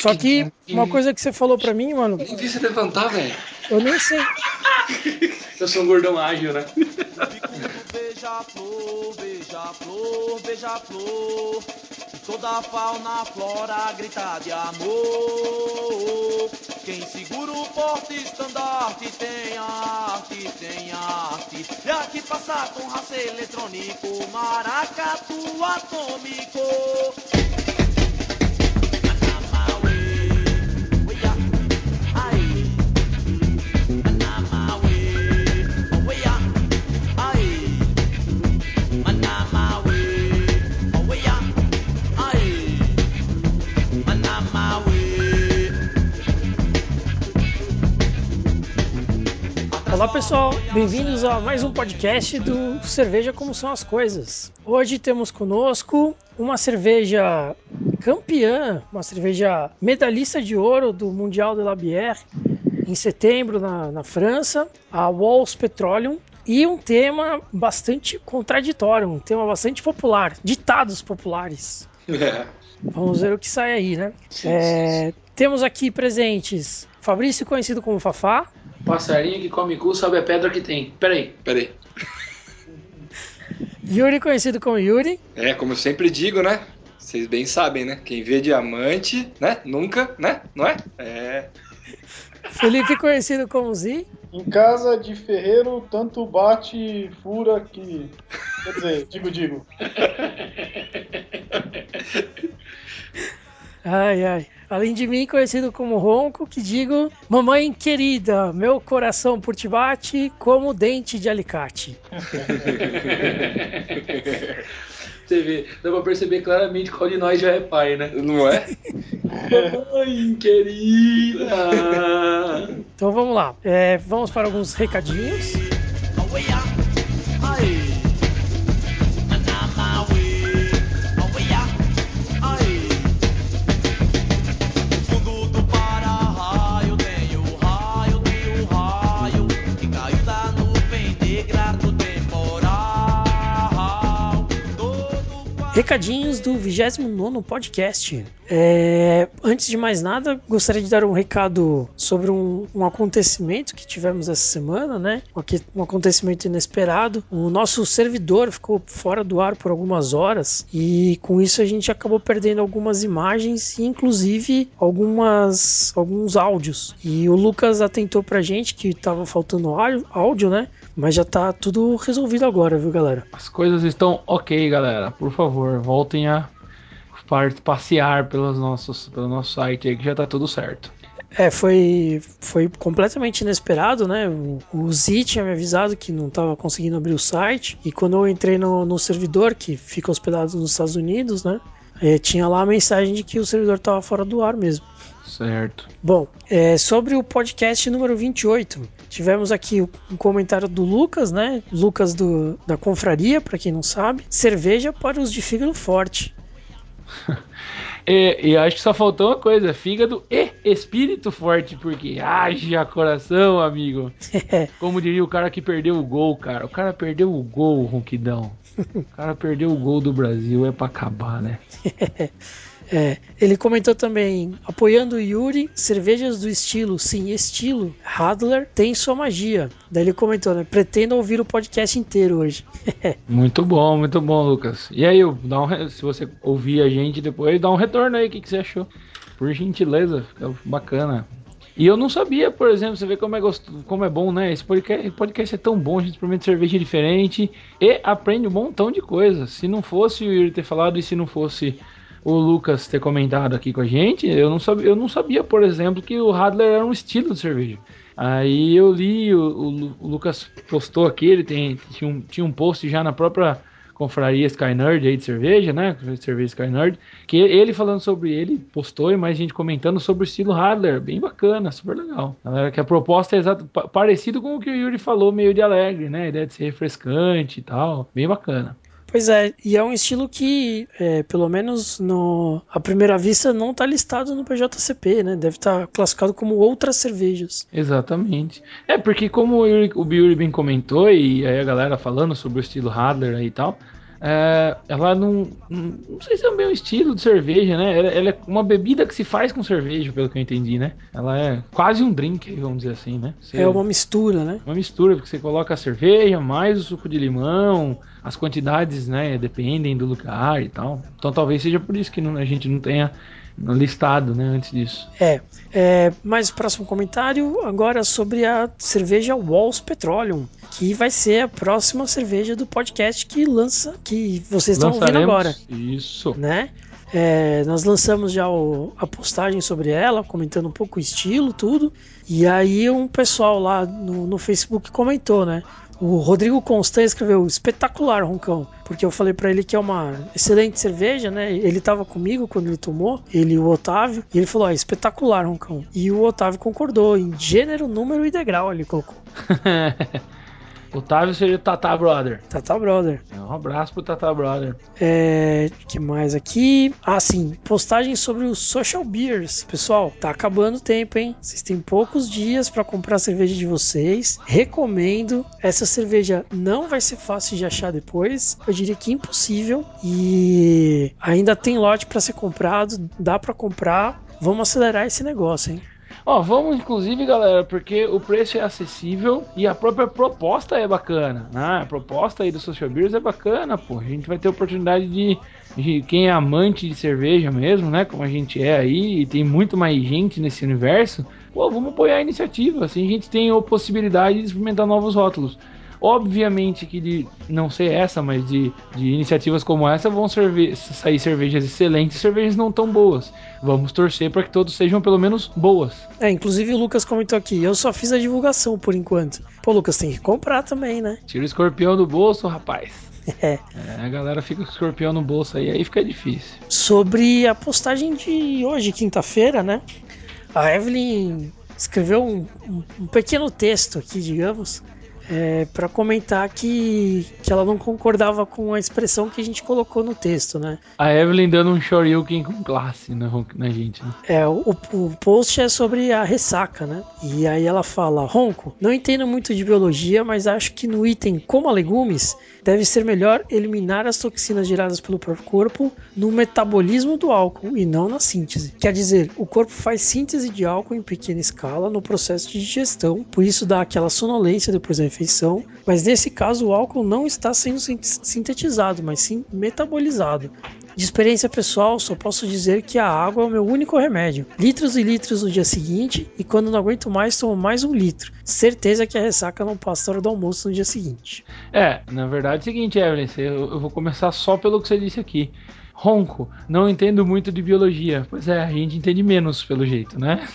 Só que uma coisa que você falou pra mim, mano. Nem vi você levantar, velho. Eu nem sei. Eu sou um gordão ágil, né? Beija-flor, beija-flor, beija-flor. Toda a fauna, flora grita de amor. Quem segura o porte estandarte tem arte, tem arte. E aqui passa com raça eletrônico, maracatu atômico. Olá pessoal, bem-vindos a mais um podcast do Cerveja Como São as Coisas. Hoje temos conosco uma cerveja campeã, uma cerveja medalhista de ouro do Mundial de la Bière em setembro na, na França, a Walls Petroleum, e um tema bastante contraditório, um tema bastante popular, ditados populares. É. Vamos ver o que sai aí, né? É, temos aqui presentes Fabrício, conhecido como Fafá. Passarinho que come cu sabe a pedra que tem. Peraí, peraí. Yuri, conhecido como Yuri. É, como eu sempre digo, né? Vocês bem sabem, né? Quem vê diamante, né? Nunca, né? Não é? É. Felipe, conhecido como Z. Em casa de ferreiro, tanto bate, fura que. Quer dizer, digo, digo. Ai, ai. Além de mim, conhecido como Ronco, que digo: Mamãe querida, meu coração por ti bate como dente de alicate. Você vê, dá pra perceber claramente qual de nós já é pai, né? Não é? Mãe querida! Então vamos lá. É, vamos para alguns recadinhos. Fundo Recadinhos do 29 podcast. É, antes de mais nada, gostaria de dar um recado sobre um, um acontecimento que tivemos essa semana, né? Um acontecimento inesperado. O nosso servidor ficou fora do ar por algumas horas e com isso a gente acabou perdendo algumas imagens e inclusive algumas alguns áudios. E o Lucas atentou pra gente que tava faltando áudio, né? Mas já tá tudo resolvido agora, viu, galera? As coisas estão ok, galera. Por favor, voltem a passear pelos nossos, pelo nosso site aí que já tá tudo certo. É, foi, foi completamente inesperado, né? O, o Z tinha me avisado que não estava conseguindo abrir o site. E quando eu entrei no, no servidor, que fica hospedado nos Estados Unidos, né? eh, tinha lá a mensagem de que o servidor estava fora do ar mesmo. Certo. Bom, é, sobre o podcast número 28, tivemos aqui um comentário do Lucas, né? Lucas do, da Confraria, para quem não sabe. Cerveja para os de fígado forte. E, e acho que só faltou uma coisa: fígado e espírito forte, porque haja coração, amigo. Como diria o cara que perdeu o gol, cara. O cara perdeu o gol, Ronquidão. O cara perdeu o gol do Brasil, é pra acabar, né? É, ele comentou também, apoiando Yuri, cervejas do estilo, sim, estilo, Radler tem sua magia. Daí ele comentou, né? Pretendo ouvir o podcast inteiro hoje. Muito bom, muito bom, Lucas. E aí, dá um se você ouvir a gente depois, dá um retorno aí, o que, que você achou? Por gentileza, fica bacana. E eu não sabia, por exemplo, você vê como é, gosto, como é bom, né? Esse podcast, podcast é tão bom, a gente experimenta cerveja diferente e aprende um montão de coisas. Se não fosse o Yuri ter falado e se não fosse o Lucas ter comentado aqui com a gente, eu não sabia, eu não sabia por exemplo, que o Radler era um estilo de cerveja. Aí eu li, o, o o Lucas postou aqui, ele tem, tinha, um, tinha um post já na própria confraria Sky Nerd aí de cerveja, né? Cerveja Sky Nerd, que ele falando sobre ele, postou e mais gente comentando sobre o estilo Radler, bem bacana, super legal. Galera, que a proposta é exato, pa- parecido com o que o Yuri falou, meio de alegre, né? A ideia de ser refrescante e tal, bem bacana. Pois é, e é um estilo que, é, pelo menos no, à primeira vista, não está listado no PJCP, né? Deve estar classificado como outras cervejas. Exatamente. É, porque como o, Yuri, o Yuri bem comentou, e aí a galera falando sobre o estilo Radler e tal, é, ela não, não. Sei se é bem um estilo de cerveja, né? Ela, ela é uma bebida que se faz com cerveja, pelo que eu entendi, né? Ela é quase um drink, vamos dizer assim, né? Você- É uma mistura, né? uma mistura, porque você coloca a cerveja, mais o suco de limão, as quantidades, né, dependem do lugar e tal. Então talvez seja por isso que não- a gente não tenha listado, né, antes disso. É, é, mas o próximo comentário agora sobre a cerveja Walls Petroleum, que vai ser a próxima cerveja do podcast que lança, que vocês estão ouvindo agora, Isso. né? É, nós lançamos já o- a postagem sobre ela, comentando um pouco o estilo, tudo. E aí um pessoal lá no, no Facebook comentou, né? O Rodrigo Constant escreveu espetacular, Roncão, porque eu falei pra ele que é uma excelente cerveja, né? Ele tava comigo quando ele tomou, ele e o Otávio, e ele falou: ó, espetacular, Roncão. E o Otávio concordou em gênero, número e degrau, ele colocou. Otávio seria o Tata Brother. Tata Brother. Um abraço pro Tata Brother. É, que mais aqui? Ah, sim, postagem sobre os social beers. Pessoal, tá acabando o tempo, hein? Vocês têm poucos dias para comprar a cerveja de vocês. Recomendo. Essa cerveja não vai ser fácil de achar depois. Eu diria que impossível. E ainda tem lote para ser comprado, dá para comprar. Vamos acelerar esse negócio, hein? Ó, vamos inclusive, galera, porque o preço é acessível e a própria proposta é bacana, né? A proposta aí do Social Beers é bacana, pô. A gente vai ter oportunidade de, de quem é amante de cerveja mesmo, né? Como a gente é aí, e tem muito mais gente nesse universo. Pô, vamos apoiar a iniciativa. Assim a gente tem a possibilidade de experimentar novos rótulos. Obviamente que de não ser essa, mas de, de iniciativas como essa vão serve- sair cervejas excelentes e cervejas não tão boas. Vamos torcer para que todos sejam pelo menos boas. É, inclusive o Lucas comentou aqui, eu só fiz a divulgação por enquanto. Pô, Lucas, tem que comprar também, né? Tira o escorpião do bolso, rapaz. É. É, a galera fica com o escorpião no bolso aí, aí fica difícil. sobre a postagem de hoje, quinta-feira, né? A Evelyn escreveu um- um pequeno texto aqui, digamos, para comentar que, que ela não concordava com a expressão que a gente colocou no texto, né? A Evelyn dando um shoryuken com classe na, na gente, né? É, o, o post é sobre a ressaca, né? E aí ela fala: Ronco, não entendo muito de biologia, mas acho que no item como legumes deve ser melhor eliminar as toxinas geradas pelo próprio corpo no metabolismo do álcool e não na síntese. Quer dizer, o corpo faz síntese de álcool em pequena escala no processo de digestão, por isso dá aquela sonolência depois da refeição, mas nesse caso o álcool não está sendo sin- sintetizado, mas sim metabolizado. De experiência pessoal, só posso dizer que a água é o meu único remédio. Litros e litros no dia seguinte, e quando não aguento mais, tomo mais um litro. Certeza que a ressaca não passa hora do almoço no dia seguinte. É, na verdade é o seguinte, Evelyn, eu vou começar só pelo que você disse aqui. Ronco, não entendo muito de biologia. Pois é, a gente entende menos pelo jeito, né?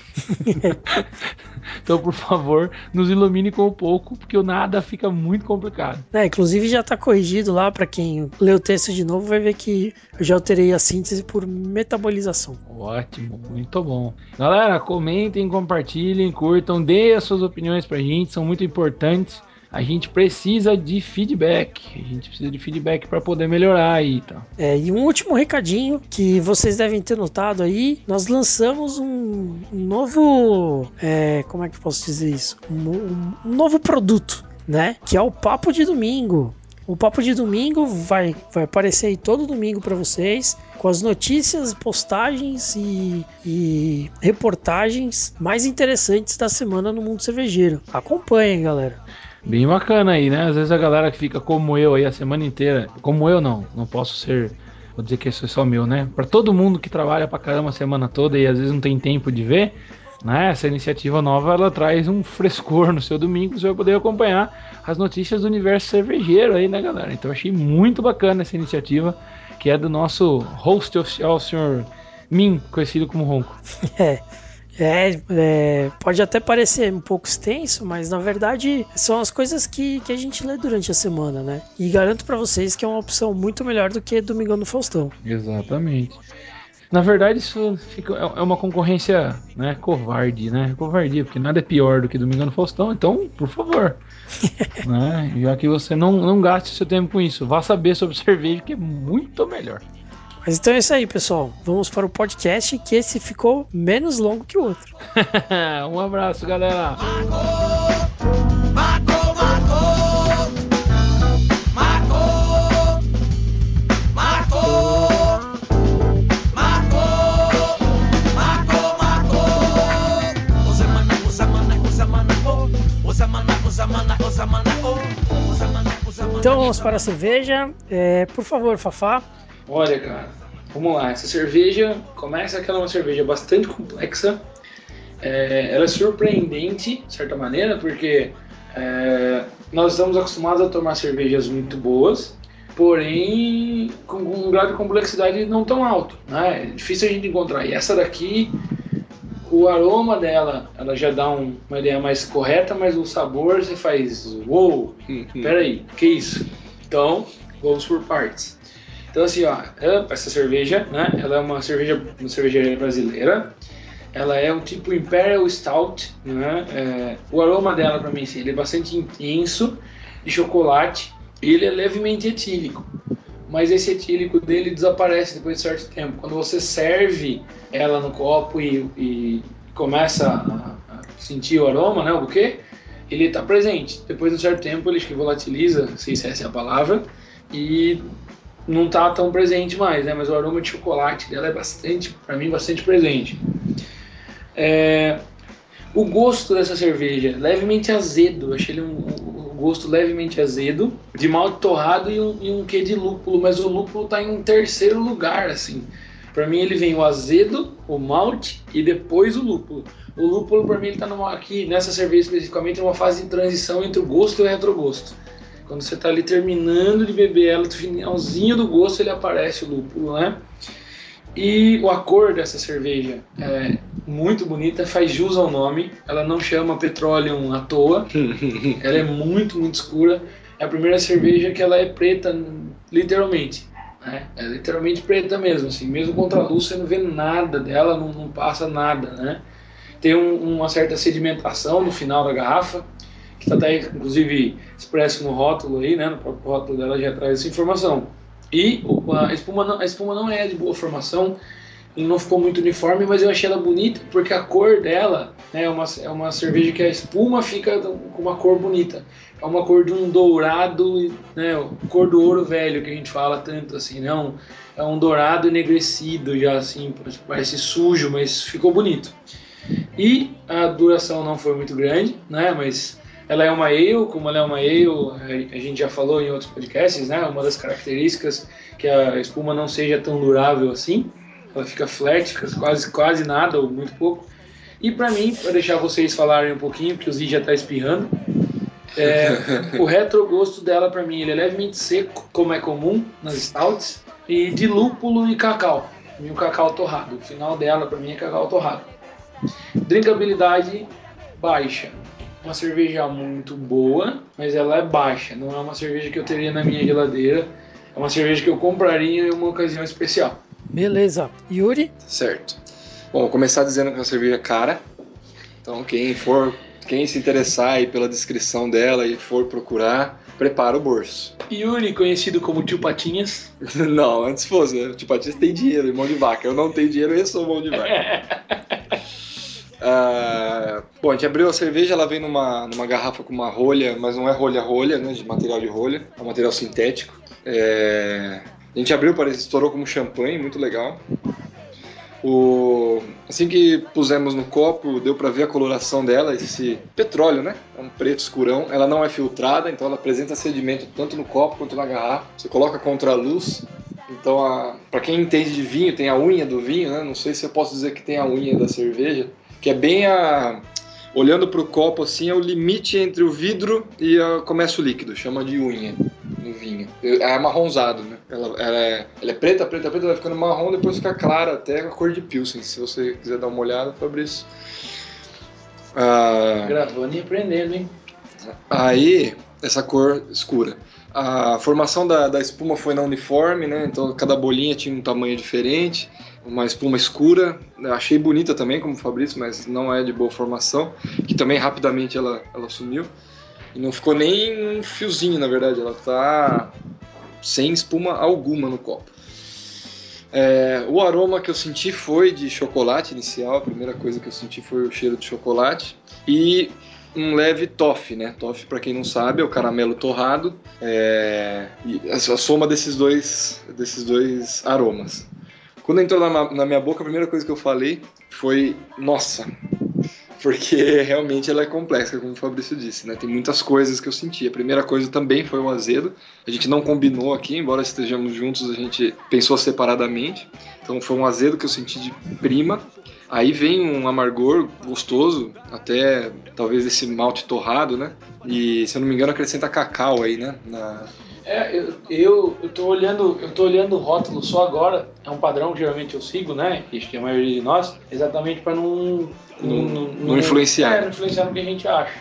então, por favor, nos ilumine com um pouco, porque o nada fica muito complicado. É, inclusive já está corrigido lá para quem lê o texto de novo vai ver que eu já alterei a síntese por metabolização. Ótimo, muito bom. Galera, comentem, compartilhem, curtam, deem as suas opiniões pra gente, são muito importantes. A gente precisa de feedback. A gente precisa de feedback para poder melhorar aí, tá? É, e um último recadinho que vocês devem ter notado aí, nós lançamos um, novo, é, como é que eu posso dizer isso? Um- um novo produto, né? Que é o Papo de Domingo. O Papo de Domingo vai, vai aparecer aí todo domingo para vocês, com as notícias, postagens e, e reportagens mais interessantes da semana no mundo cervejeiro. Acompanhem, galera. Bem bacana aí, né? Às vezes a galera que fica como eu aí a semana inteira, como eu não, não posso ser, vou dizer que isso é só meu, né? Pra todo mundo que trabalha pra caramba a semana toda e às vezes não tem tempo de ver, né? Essa iniciativa nova ela traz um frescor no seu domingo, você vai poder acompanhar as notícias do universo cervejeiro aí, né, galera? Então achei muito bacana essa iniciativa, que é do nosso host oficial, o senhor Min, conhecido como Ronco. É, é, é, pode até parecer um pouco extenso, mas na verdade são as coisas que, que a gente lê durante a semana, né? E garanto pra vocês que é uma opção muito melhor do que Domingão no Faustão. Exatamente. Na verdade, isso fica, é é uma concorrência né, covarde, né? Covardia, porque nada é pior do que Domingo no Faustão, então, por favor. né? Já que você não, não gaste seu tempo com isso, vá saber sobre cerveja, que é muito melhor. Mas então é isso aí, pessoal. Vamos para o podcast que esse ficou menos longo que o outro. um abraço, galera. Então vamos para a cerveja. É, por favor, Fafá, Olha, cara, vamos lá. Essa cerveja começa que ela é uma cerveja bastante complexa. É, ela é surpreendente, de certa maneira, porque é, nós estamos acostumados a tomar cervejas muito boas, porém com um grau de complexidade não tão alto. Né? É difícil a gente encontrar. E essa daqui, o aroma dela, ela já dá um- uma ideia mais correta, mas o sabor você faz, uou, peraí, que isso? Então, vamos por partes. Então assim, ó, essa cerveja, né? Ela é uma cerveja, uma cervejaria brasileira. Ela é um tipo Imperial Stout, né? É, o aroma dela para mim, assim, ele é bastante intenso de chocolate e ele é levemente etílico. Mas esse etílico dele desaparece depois de certo tempo. Quando você serve ela no copo e, e começa a, a sentir o aroma, né, o buquê, ele está presente. Depois de um certo tempo ele que volatiliza, se essa é a palavra, e não tá tão presente mais, né? Mas o aroma de chocolate dela é bastante, para mim, bastante presente. É, o gosto dessa cerveja, levemente azedo, achei ele um, um- um gosto levemente azedo, de malte torrado e um, e um quê de lúpulo, mas o lúpulo tá em terceiro lugar, assim. Pra mim ele vem o azedo, o malte e depois o lúpulo. O lúpulo pra mim ele tá numa, aqui nessa cerveja especificamente numa fase de transição entre o gosto e o retrogosto. Quando você tá ali terminando de beber ela, no finalzinho do gosto ele aparece o lúpulo, né? E a cor dessa cerveja é muito bonita, faz jus ao nome. Ela não chama Petroleum à toa. ela é muito, muito escura. É a primeira cerveja que ela é preta, literalmente. Né? É literalmente preta mesmo, assim. Mesmo contra a luz, você não vê nada dela, não, não passa nada, né? Tem um- uma certa sedimentação no final da garrafa, que está até, inclusive, expresso no rótulo aí, né? No próprio rótulo dela já traz essa informação. E a espuma, não, a espuma não é de boa formação, não ficou muito uniforme, mas eu achei ela bonita porque a cor dela né, é, uma, é uma cerveja que a espuma fica com uma cor bonita. É uma cor de um dourado, né, cor do ouro velho que a gente fala tanto assim? Um, é um dourado enegrecido já assim, parece sujo, mas ficou bonito. E a duração não foi muito grande, né? Mas ela é uma ale, como ela é uma ale, a gente já falou em outros podcasts, né? Uma das características que a espuma não seja tão durável assim. Ela fica flat, fica quase, quase nada ou muito pouco. E para mim, para deixar vocês falarem um pouquinho, porque o Zi já tá espirrando, é, o retrogosto dela para mim ele é levemente seco, como é comum nas stouts, e de lúpulo e cacau. E o cacau torrado. O final dela para mim é cacau torrado. Drinkabilidade baixa. Uma cerveja muito boa, mas ela é baixa. Não é uma cerveja que eu teria na minha geladeira. É uma cerveja que eu compraria em uma ocasião especial. Beleza. Yuri? Certo. Bom, vou começar dizendo que é uma cerveja cara. Então, quem for, quem se interessar aí pela descrição dela e for procurar, prepara o bolso. Yuri, conhecido como Tio Patinhas. não, antes fosse, né? A tia tem dinheiro e mão de vaca. Eu não tenho dinheiro e sou mão de vaca. Ah, bom, a gente abriu a cerveja, ela vem numa, numa garrafa com uma rolha, mas não é rolha-rolha, né? De material de rolha, é um material sintético. É, a gente abriu, parece, estourou como champanhe, muito legal. O... Assim que pusemos no copo, deu pra ver a coloração dela, esse petróleo, né? É um preto escurão. Ela não é filtrada, então ela apresenta sedimento tanto no copo quanto na garrafa. Você coloca contra a luz. Então, para quem entende de vinho, tem a unha do vinho, né? Não sei se eu posso dizer que tem a unha da cerveja, que é bem a. Olhando pro copo assim, é o limite entre o vidro e a... começa o líquido, chama de unha no vinho. É marronzado, né? Ela, ela é, ela é preta, preta, preta, vai ficando marrom, depois fica clara até a cor de pilsen. Se você quiser dar uma olhada, Fabrício. Ah, Gravando e aprendendo, hein? aí, essa cor escura. A formação da, da espuma foi não uniforme, né? Então cada bolinha tinha um tamanho diferente. Uma espuma escura. Achei bonita também, como o Fabrício, mas não é de boa formação. Que também rapidamente ela, ela sumiu. E não ficou nem um fiozinho, na verdade. Ela tá sem espuma alguma no copo. É, o aroma que eu senti foi de chocolate inicial. A primeira coisa que eu senti foi o cheiro de chocolate. E um leve toffee, né? Toffee, para quem não sabe, é o caramelo torrado. É, a soma desses dois, desses dois aromas. Quando entrou na, na minha boca, a primeira coisa que eu falei foi: Nossa, porque realmente ela é complexa, como o Fabrício disse, né? Tem muitas coisas que eu senti. A primeira coisa também foi o azedo. A gente não combinou aqui, embora estejamos juntos, a gente pensou separadamente. Então foi um azedo que eu senti de prima. Aí vem um amargor gostoso, até talvez esse malte torrado, né? E se eu não me engano acrescenta cacau aí, né? Na... É, eu, eu, eu tô olhando, eu tô olhando o rótulo só agora, é um padrão que geralmente eu sigo, né? Que a maioria de nós, exatamente para não, Não- não influenciar. É, não influenciar no que a gente acha.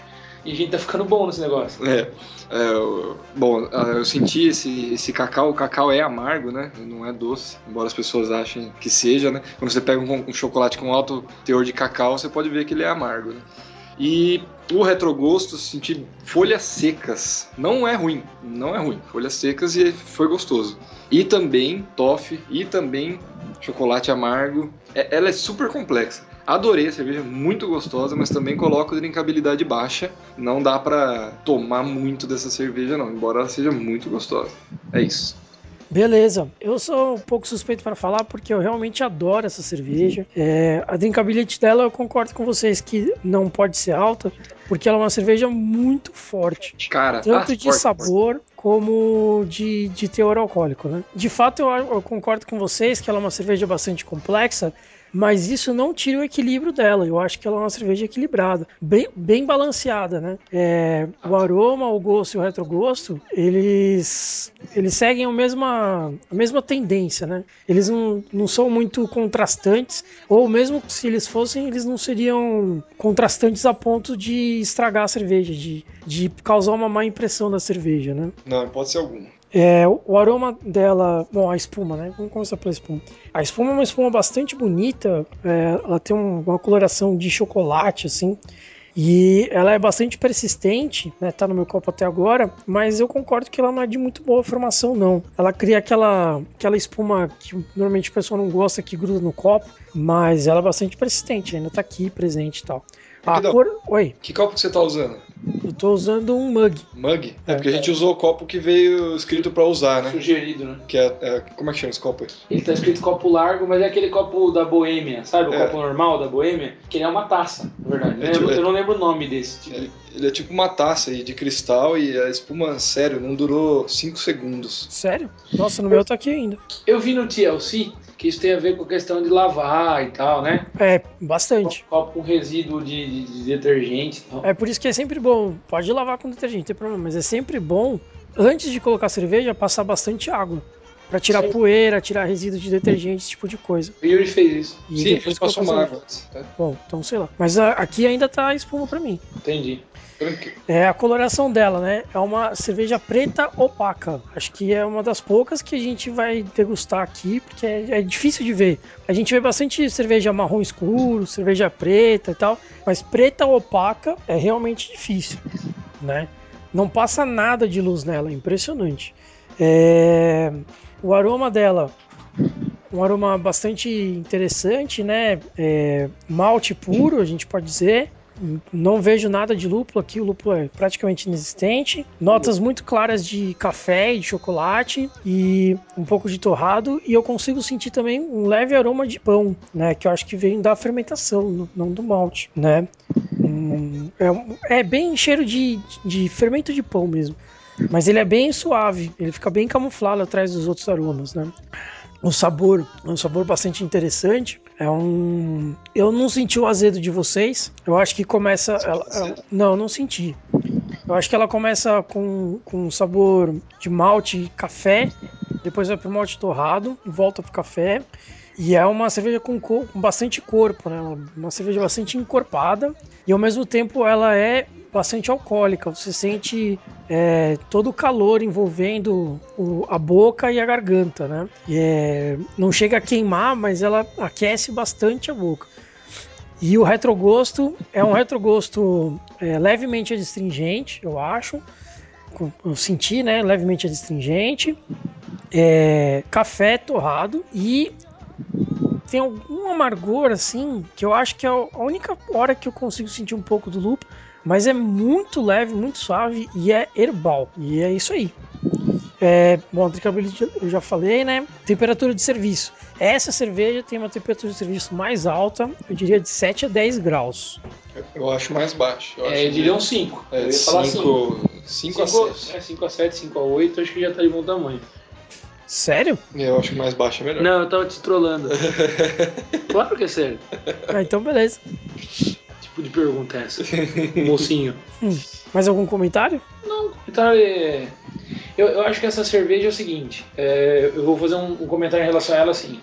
E a gente tá ficando bom nesse negócio. É, é, bom, ah, eu senti esse, esse cacau, o cacau é amargo, né? Não é doce, embora as pessoas achem que seja, né? Quando você pega um, um chocolate com alto teor de cacau, você pode ver que ele é amargo, né? E o retrogosto, senti folhas secas. Não é ruim, não é ruim. Folhas secas e foi gostoso. E também toffee, e também chocolate amargo. É- ela é super complexa. Adorei a cerveja, muito gostosa, mas também coloco drinkabilidade baixa. Não dá pra tomar muito dessa cerveja, não, embora ela seja muito gostosa. É isso. Beleza, eu sou um pouco suspeito para falar porque eu realmente adoro essa cerveja. É, a drinkability dela eu concordo com vocês que não pode ser alta, porque ela é uma cerveja muito forte. Cara, Tanto ah, de forte, sabor como de, de teor alcoólico, né? De fato, eu, eu concordo com vocês que ela é uma cerveja bastante complexa, mas isso não tira o equilíbrio dela. Eu acho que ela é uma cerveja equilibrada, bem, bem balanceada, né? É, o aroma, o gosto e o retrogosto, eles, eles seguem a mesma, a mesma tendência, né? Eles não, não são muito contrastantes, ou mesmo se eles fossem, eles não seriam contrastantes a ponto de estragar a cerveja, de, de causar uma má impressão da cerveja, né? Não, pode ser alguma. É, o- aroma dela, bom, a espuma, né? Vamos começar pela espuma. A espuma é uma espuma bastante bonita, é, ela tem um- uma coloração de chocolate, assim, e ela é bastante persistente, né? Tá no meu copo até agora, mas eu concordo que ela não é de muito boa formação, não. Ela cria aquela, aquela espuma que normalmente o pessoal não gosta, que gruda no copo, mas ela é bastante persistente, ainda tá aqui presente e tal. A dá- cor. Oi, Que copo que você tá usando? Eu tô usando um mug. Mug? É, É. porque a gente usou o copo que veio escrito pra usar, né? Sugerido, né? Que é, é- como é que chama esse copo aí? Ele tá escrito copo largo, mas é aquele copo da boêmia, sabe? O É. copo normal da boêmia, que ele é uma taça, na verdade. É Eu- tipo- eu, não lembro o nome desse. Tipo. Ele, é tipo uma taça aí de cristal e a espuma, sério, não durou 5 segundos. Sério? Nossa, no meu tá aqui ainda. Eu vi no TLC que isso tem a ver com a questão de lavar e tal, né? É, bastante. Copo com resíduo de, de- de detergente e tal. É por isso que é sempre bom. Pode lavar com detergente, não tem problema, mas é sempre bom, antes de colocar cerveja, passar bastante água. Pra tirar Sim. poeira, tirar resíduo de detergente, esse tipo de coisa. O Yuri fez isso. E Sim, depois colocar uma água tá? Bom, então sei lá. Mas a- aqui ainda tá espuma pra mim. Entendi. Tranquilo. É a coloração dela, né? É uma cerveja preta opaca. Acho que é uma das poucas que a gente vai degustar aqui, porque é, é difícil de ver. A gente vê bastante cerveja marrom escuro, cerveja preta e tal, mas preta opaca é realmente difícil, né? Não passa nada de luz nela, é impressionante. É, O aroma dela, um aroma bastante interessante, né? É, Malte puro, a gente pode dizer. Não vejo nada de lúpulo aqui, o lúpulo é praticamente inexistente. Notas muito claras de café e de chocolate e um pouco de torrado. E eu consigo sentir também um leve aroma de pão, né? Que eu acho que vem da fermentação, não do malte, né? É, é bem cheiro de, de fermento de pão mesmo. Mas ele é bem suave, ele fica bem camuflado atrás dos outros aromas, né? O sabor é um sabor bastante interessante. É um. Eu não senti o azedo de vocês. Eu acho que começa. ela- ela- Não, eu não senti. Eu acho que ela começa com, com um sabor de malte e café, depois vai pro malte torrado, volta pro café. E é uma cerveja com, co- com bastante corpo, né? Uma- cerveja bastante encorpada. E ao mesmo tempo ela é bastante alcoólica. Você sente é, todo o calor envolvendo o- a boca e a garganta, né? E, é, não chega a queimar, mas ela aquece bastante a boca. E o retrogosto é um retrogosto é, levemente adstringente, eu acho. Eu senti, né? Levemente adstringente. É, café torrado e tem algum amargor assim que eu acho que é a única hora que eu consigo sentir um pouco do lúpulo, mas é muito leve, muito suave e é herbal. E é isso aí. É, bom, drinkability eu já falei, né? Temperatura de serviço. Essa cerveja tem uma temperatura de serviço mais alta, eu diria de 7 a 10 graus. Eu acho mais baixo. Eu, É, acho eu diria um 5. É, eu ia falar 5. 5 a 7. É 5 a 7, 5 a 8, acho que já tá de bom tamanho. Sério? Eu acho que mais baixo é melhor. Não, eu tava te trollando. claro que é sério. Ah, então beleza. Tipo de pergunta é essa? Mocinho. Hum. Mais algum comentário? Não, o comentário é. Eu, eu acho que essa cerveja é o seguinte: é, eu vou fazer um, um comentário em relação a ela assim.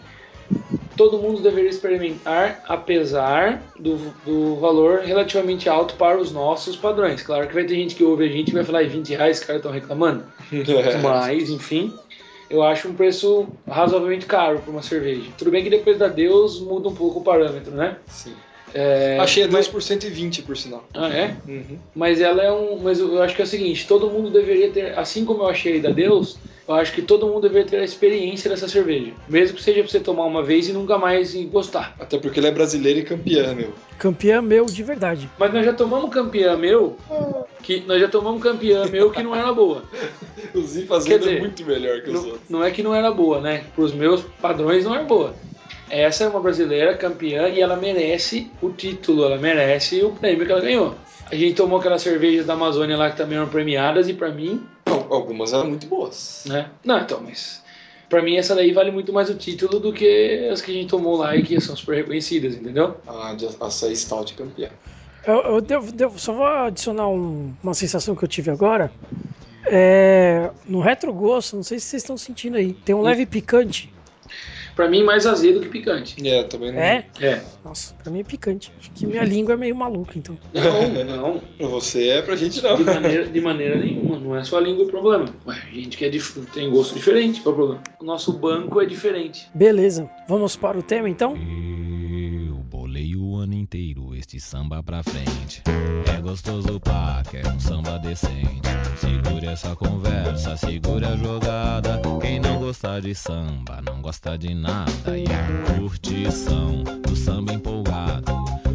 Todo mundo deveria experimentar, apesar do, do valor relativamente alto para os nossos padrões. Claro que vai ter gente que ouve a gente e vai falar, "Ai, 20 reais, os caras estão reclamando. Mas, enfim, eu acho um preço razoavelmente caro para uma cerveja. Tudo bem que depois da Deus muda um pouco o parâmetro, né? Sim. É, Achei a mas- 2 por 120, por sinal. Ah, é? Uhum. Mas ela é um. Mas eu acho que é o seguinte: todo mundo deveria ter, assim como eu achei da Deus, eu acho que todo mundo deveria ter a experiência dessa cerveja. Mesmo que seja pra você tomar uma vez e nunca mais gostar. Até porque ele é brasileiro e campeã, meu. Campeão meu de verdade. Mas nós já tomamos campeã meu, que nós já tomamos campeã meu que não era boa. O Zi fazendo Quer dizer, é muito melhor que os Não, outros. não é que não era boa, né? Pros meus padrões não era boa. Essa é uma brasileira campeã e ela merece o título, ela merece o prêmio que ela ganhou. A gente tomou aquelas cervejas da Amazônia lá que também eram premiadas e pra mim Algumas eram muito boas. né? Não, então, mas pra mim essa daí vale muito mais o título do que as que a gente tomou lá e que são super reconhecidas, entendeu? A de açaí stout campeã. Eu, eu devo- devo- só vou adicionar um- uma sensação que eu tive agora. É, no retrogosto, não sei se vocês estão sentindo aí, tem um leve picante. Pra mim mais azedo que picante. É, também não. É? É. Nossa, pra mim é picante. Acho que minha língua é meio maluca, então. Não, não. Pra você é, pra gente não. De maneira, de maneira nenhuma. Não é só a língua o problema. Ué, gente que é dif- tem gosto diferente qual é o problema. O nosso banco é diferente. Beleza, vamos para o tema então? Eu bolei o ano inteiro este samba pra frente. É gostoso pá, quer um samba decente. Segure essa conversa, segure a jogada. Quem não gostar de samba, não gosta de nada. E a curtição do samba empolgado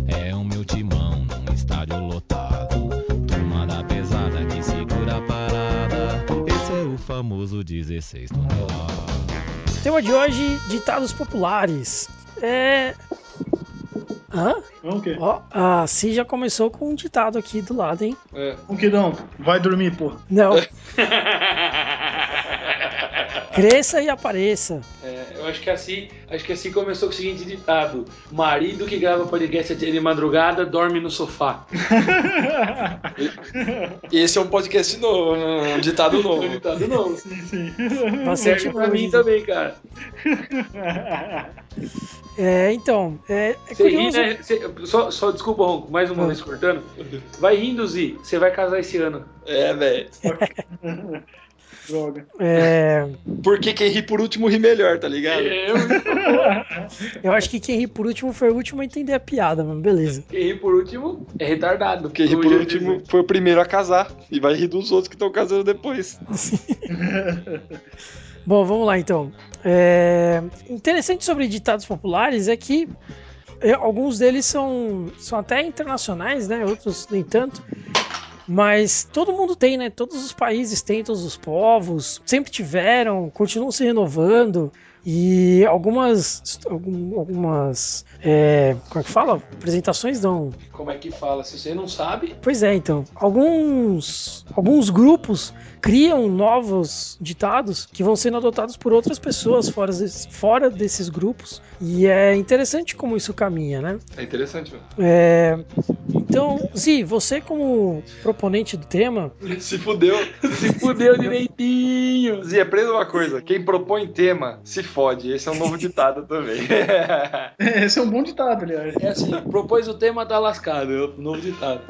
é o meu timão num estádio lotado. Turma da pesada que segura a parada. Esse é o famoso 16 toneladas. Tema de hoje: ditados populares. É. Hã? Não, o quê? Ó, a Si já começou com um ditado aqui do lado, hein? É. O que não? Vai dormir, pô. Não. Cresça e apareça. É, eu acho que assim, acho que assim começou com o seguinte ditado: marido que grava podcast até de madrugada dorme no sofá. E esse é um podcast novo, um ditado É um novo. ditado novo. Sim, sim. Bastante Serve pra novo, mim também, cara. É, então, é, é ri, curioso. né? Você- só, só desculpa, Ronco, mais uma Ah. vez cortando. Vai rindo, Zi. Você vai casar esse ano. É, velho. Droga. É, Porque quem ri por último ri melhor, tá ligado? Eu, eu acho que quem ri por último foi o último a entender a piada, mas beleza. quem ri por último é retardado. Quem ri por último foi o primeiro a casar. E vai rir dos outros que estão casando depois. Bom, vamos lá então. É, interessante sobre ditados populares é que é, alguns deles são, são até internacionais, né? Outros nem tanto. Mas todo mundo tem, né? Todos os países têm, todos os povos sempre tiveram, continuam se renovando. E algumas, algum- algumas, é, como é que fala? Apresentações não, Como é que fala? Se você não sabe, Pois é, então. Alguns, alguns grupos criam novos ditados que vão sendo adotados por outras pessoas fora, fora desses grupos. E é interessante como isso caminha, né? É interessante. É, então, Zi, você como proponente do tema, Se fudeu. se fudeu direitinho. Zi, aprenda uma coisa. Quem propõe tema, se fode. Esse é um novo ditado também. Esse é um bom ditado, aliás. É assim, propôs o tema, tá lascado. É novo ditado.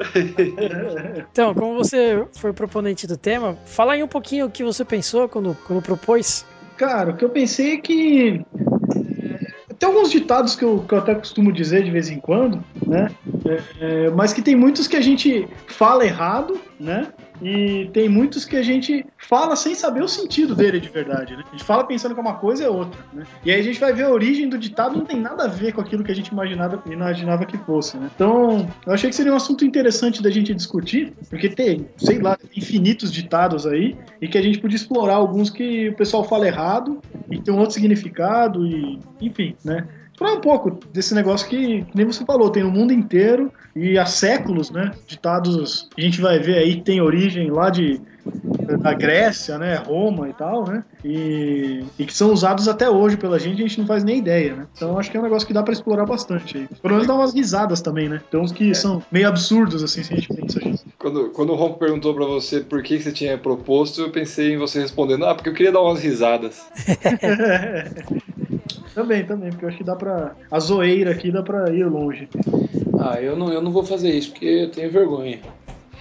então, como você foi proponente do tema, fala aí um pouquinho o que você pensou quando, quando propôs. Cara, o que eu pensei é que. É, Tem alguns ditados que eu, que eu até costumo dizer de vez em quando, né? É, é, mas que tem muitos que a gente fala errado, né? E tem muitos que a gente fala sem saber o sentido dele de verdade, né? A gente fala pensando que uma coisa é outra, né? E aí a gente vai ver a origem do ditado, não tem nada a ver com aquilo que a gente imaginava, imaginava que fosse, né? Então, eu achei que seria um assunto interessante da gente discutir, porque tem, sei lá, infinitos ditados aí, e que a gente podia explorar alguns que o pessoal fala errado e tem um outro significado, e enfim, né? Explorar um pouco desse negócio que, que nem você falou, tem no mundo inteiro e há séculos, né? Ditados, a gente vai ver aí que tem origem lá de da Grécia, né, Roma e tal, né, e, e, que são usados até hoje pela gente, a gente não faz nem ideia, né. Então acho que é um negócio que dá para explorar bastante aí. Pelo menos dá umas risadas também, né. Tem uns que é. são meio absurdos, assim, se a gente pensa nisso. Quando, quando o Ronco perguntou para você por que você tinha proposto, eu pensei em você respondendo, ah, porque eu queria dar umas risadas. também, também, porque eu acho que dá pra. A zoeira aqui dá pra ir longe. Ah, eu não, eu não vou fazer isso, porque eu tenho vergonha.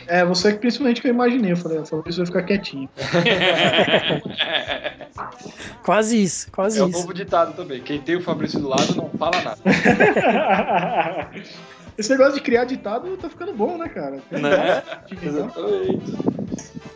É, você que principalmente que eu imaginei. Eu falei, o Fabrício vai ficar quietinho. quase isso, quase é isso. É o novo ditado também. Quem tem o Fabrício do lado não fala nada. Esse negócio de criar ditado tá ficando bom, né, cara? Né? Exatamente.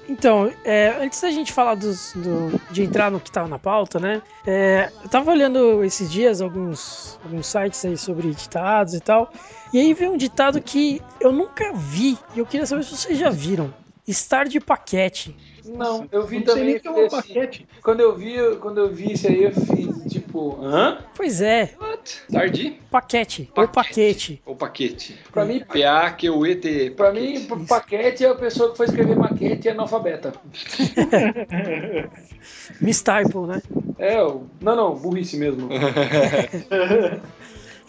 Então, é, antes da gente falar dos, do, de entrar no que estava na pauta, né? É, eu tava olhando esses dias alguns, alguns sites aí sobre ditados e tal. E aí veio um ditado que eu nunca vi e eu queria saber se vocês já viram. Estar de paquete. Não, eu vi não também. Sei nem que é um paquete. Quando eu vi, quando eu vi isso aí, eu fiz tipo, hã? Pois é. What? Tarde? Paquete. Ou paquete. Ou paquete. Pra mim, P-A-Q-U-E-T. Pra mim, paquete é a pessoa que foi escrever maquete e é analfabeta. Miss Typo, né? É, não, não, burrice mesmo.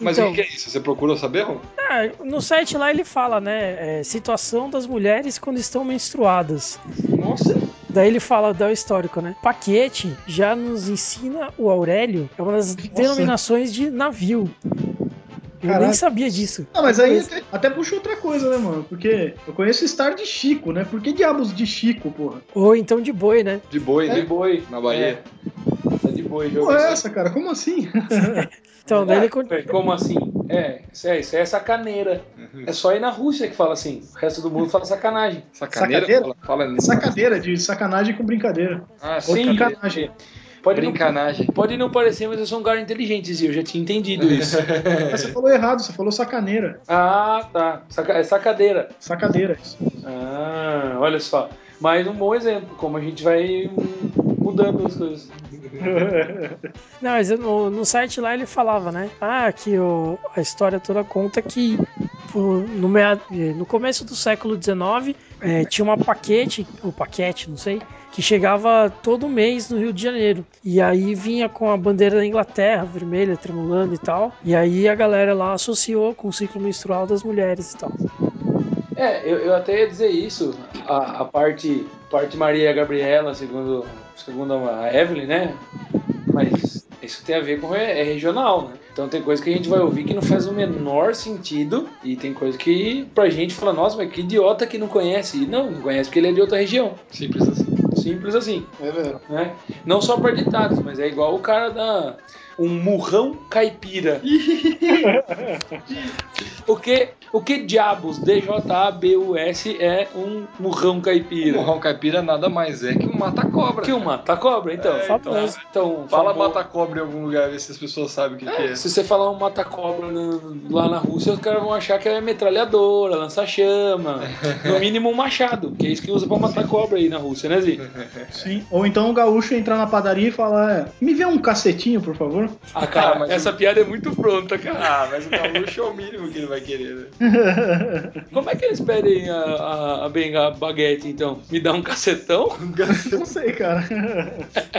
Mas então, o que é isso? Você procurou saber? Ah, no site lá ele fala, né? É, situação das mulheres quando estão menstruadas. Nossa! Daí ele fala, dá o histórico, né? Paquete já nos ensina o Aurélio, é uma das Nossa. denominações de navio. Eu Caraca. nem sabia disso. Não, mas aí até, até puxa outra coisa, né, mano? Porque eu conheço Star de Chico, né? Por que diabos de Chico, porra? Ou então de boi, né? De boi, é. de boi. Na Bahia. É. é de boi, Pô, é essa, cara? Como assim? então, daí ele... É, como assim? É, isso é, isso é sacaneira. Uhum. É só ir na Rússia que fala assim. O resto do mundo fala sacanagem. Sacaneira? Sacadeira? Fala, fala Sacadeira, de sacanagem com brincadeira. Ah, sim. Sacanagem. Pode Brincanagem. Não, pode não parecer, mas eu sou um cara inteligente, Zio. Eu já tinha entendido isso. mas você falou errado, você falou sacaneira. Ah, tá. Saca, é sacadeira. Sacadeira, isso. Ah, olha só. Mas um bom exemplo, como a gente vai mudando as coisas. Não, mas no, no site lá ele falava, né? Ah, que o, a história toda conta que no, no começo do século XIX é, tinha uma paquete, ou paquete, não sei, que chegava todo mês no Rio de Janeiro. E aí vinha com a bandeira da Inglaterra, vermelha, tremulando e tal. E aí a galera lá associou com o ciclo menstrual das mulheres e tal. É, eu, eu até ia dizer isso, a, a parte, parte Maria Gabriela, segundo, segundo a Evelyn, né? Mas isso tem a ver com é, é, regional, né? Então tem coisa que a gente vai ouvir que não faz o menor sentido e tem coisa que pra gente fala, nossa, mas que idiota que não conhece. E não, não conhece porque ele é de outra região. Simples assim. Simples assim. É verdade. Né? Não só para ditados, mas é igual o cara da um murrão caipira. o que o que diabos D-J-A-B-U-S é um murrão caipira? Um murrão caipira nada mais é que um mata-cobra. Que um mata-cobra, então. É, então, então, fala mata-cobra em algum lugar, ver se as pessoas sabem o que é. Que é. Se você falar um mata-cobra lá na Rússia, os caras vão achar que é metralhadora, lança-chama, no mínimo um machado, que é isso que usa pra matar cobra aí na Rússia, né, Zi? Sim. Ou então o gaúcho entrar na padaria e falar: é, me vê um cacetinho, por favor. Ah, cara, mas essa piada é muito pronta, cara. Ah, mas o gaúcho é o mínimo que ele vai querer, né? Como é que eles pedem a, a, a, benga, baguete, então? Me dá um cacetão? Não sei, cara.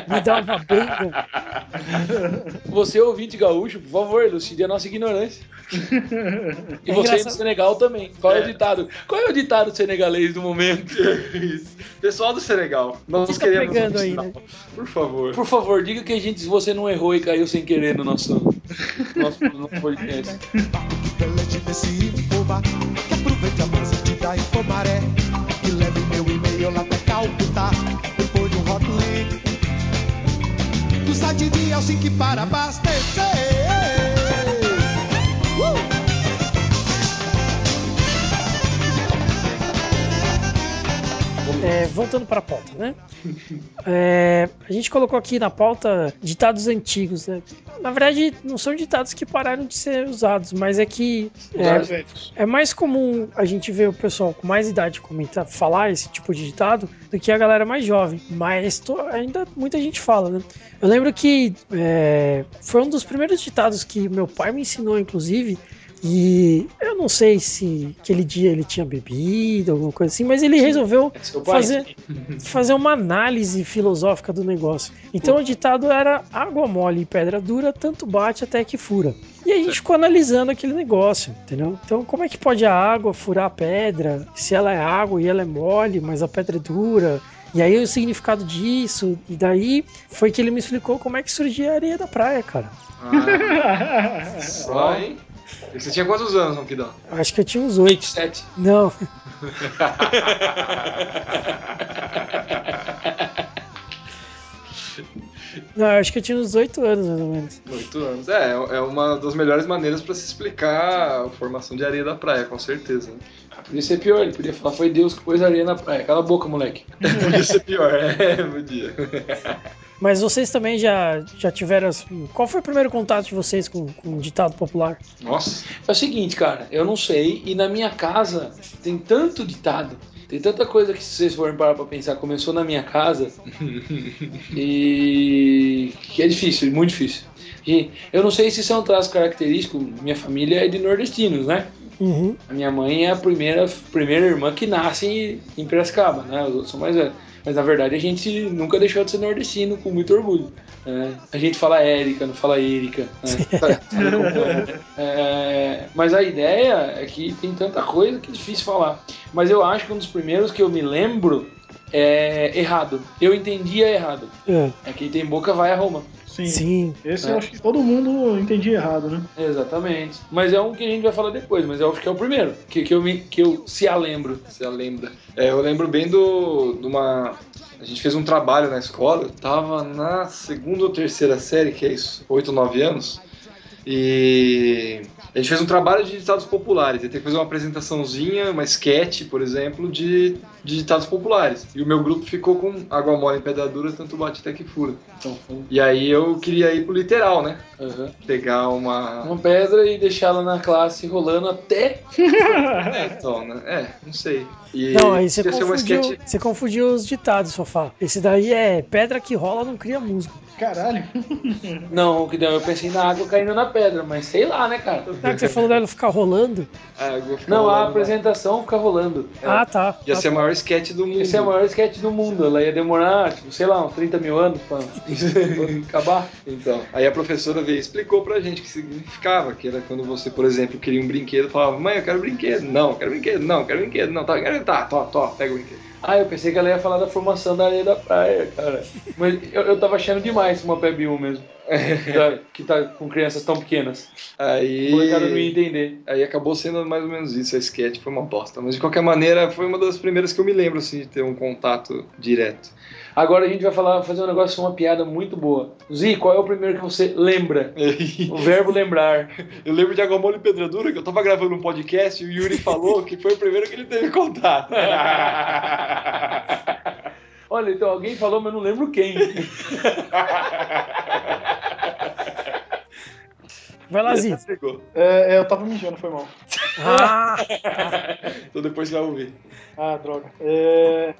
Me dá uma benga. Você, ouvinte gaúcho, por favor, elucide a nossa ignorância. E é você aí no Senegal também. Qual é. é. o ditado? Qual é o ditado senegalês do momento? Pessoal do Senegal, tá queremos pegando aí, né? Por favor. Por favor, diga que a gente, você não errou e caiu sem querer no nosso, nosso, nosso podcast. Que a de Itaí Maré Que leve meu e-mail lá até Calcutá Depois um Do site de Helsinki para abastecer É, voltando para a pauta, né? É, a gente colocou aqui na pauta ditados antigos, né? Na verdade, não são ditados que pararam de ser usados, mas é que é, é mais comum a gente ver o pessoal com mais idade comentar, falar esse tipo de ditado do que a galera mais jovem. Mas tô, ainda muita gente fala, né? Eu lembro que é, foi um dos primeiros ditados que meu pai me ensinou, inclusive, E eu não sei se aquele dia ele tinha bebido, alguma coisa assim, mas ele resolveu É fazer, fazer uma análise filosófica do negócio. Então o ditado era água mole e pedra dura, tanto bate até que fura. E a gente ficou analisando aquele negócio, entendeu? Então, como é que pode a água furar a pedra? Se ela é água e ela é mole, mas a pedra é dura. E aí o significado disso, e daí foi que ele me explicou como é que surgia a areia da praia, cara. Ah, só, hein? Você tinha quantos anos, Ronquidão? Acho que eu tinha uns oito. 27. Não, não, eu acho que eu tinha uns oito anos, mais ou menos. Oito anos. É, é uma das melhores maneiras pra se explicar a formação de areia da praia, com certeza. Podia ser pior, ele podia falar, foi Deus que pôs areia na praia. Cala a boca, moleque. Podia ser pior, é, podia. Mas vocês também já, já tiveram. assim, Qual foi o primeiro contato de vocês com, com o ditado popular? Nossa. É o seguinte, cara, eu não sei, e na minha casa tem tanto ditado, tem tanta coisa que se vocês forem parar pra pensar, começou na minha casa, e que é difícil, muito difícil. E eu não sei se isso é um traço característico, minha família é de nordestinos, né? Uhum. A minha mãe é a primeira, primeira irmã que nasce em, Piracicaba, né? Os outros são mais velhos. Mas na verdade a gente nunca deixou de ser nordestino com muito orgulho. né? A gente fala Érica, não fala Érica. Né? É? É, mas a ideia é que tem tanta coisa que é difícil falar. Mas eu acho que um dos primeiros que eu me lembro é errado. Eu entendia errado. É, É quem tem boca vai a Roma. Sim. sim. Esse É. eu acho que todo mundo entendia errado, né? Exatamente. Mas é um que a gente vai falar depois, mas eu acho que é o primeiro. Que, que, eu, me, que eu se a lembro. Você lembra? É, eu lembro bem do, de uma. A gente fez um trabalho na escola, eu tava na segunda ou terceira série, que é isso, 8 ou 9 anos. E a gente fez um trabalho de ditados populares. Ia ter que fazer uma apresentaçãozinha, uma sketch, por exemplo, de, de ditados populares. E o meu grupo ficou com água mole em pedra dura, tanto bate até que fura. Então, E aí eu queria ir pro literal, né? Aham. Pegar uma. uma pedra e deixá-la na classe rolando até. É, então, né? É, não sei. E Não, aí você confundiu, sketch. você confundiu os ditados, Sofá. Esse daí é pedra que rola não cria música. Caralho. Não, que deu, eu pensei na água caindo na pedra, mas sei lá, né, cara? Não é que você falou dela ficar rolando? Ficar Não, a rolando, apresentação fica rolando. Ah, tá. Ia Ah, ser a maior sketch do mundo. Esse é a maior sketch do mundo. Ela ia demorar, tipo, sei lá, uns 30 mil anos pra, pra acabar. Então, aí a professora veio e explicou pra gente o que significava, que era quando você, por exemplo, queria um brinquedo, falava, mãe, eu quero brinquedo, não, eu quero brinquedo, não, eu quero brinquedo, não, tá, eu quero, tá, tó, tó, pega o brinquedo. Ah, eu pensei que ela ia falar da formação da areia da praia, cara. Mas eu, eu tava achando demais uma PEB 1 mesmo. Que tá, que tá com crianças tão pequenas. Aí, O molecada não ia entender. aí acabou sendo mais ou menos isso, a sketch foi uma bosta, mas de qualquer maneira foi uma das primeiras que eu me lembro, assim, de ter um contato direto. Agora a gente vai falar, fazer um negócio, uma piada muito boa. Zi, qual é o primeiro que você lembra? O verbo lembrar. Eu lembro de Agomolo e Pedra Dura, que eu tava gravando um podcast e o Yuri falou que foi o primeiro que ele teve contato. Olha, então alguém falou, mas não lembro quem. Vai lá, Zi. Pegou. É, é, eu tava mijando, foi mal. Ah, Então depois você vai ouvir. Ah, droga. É...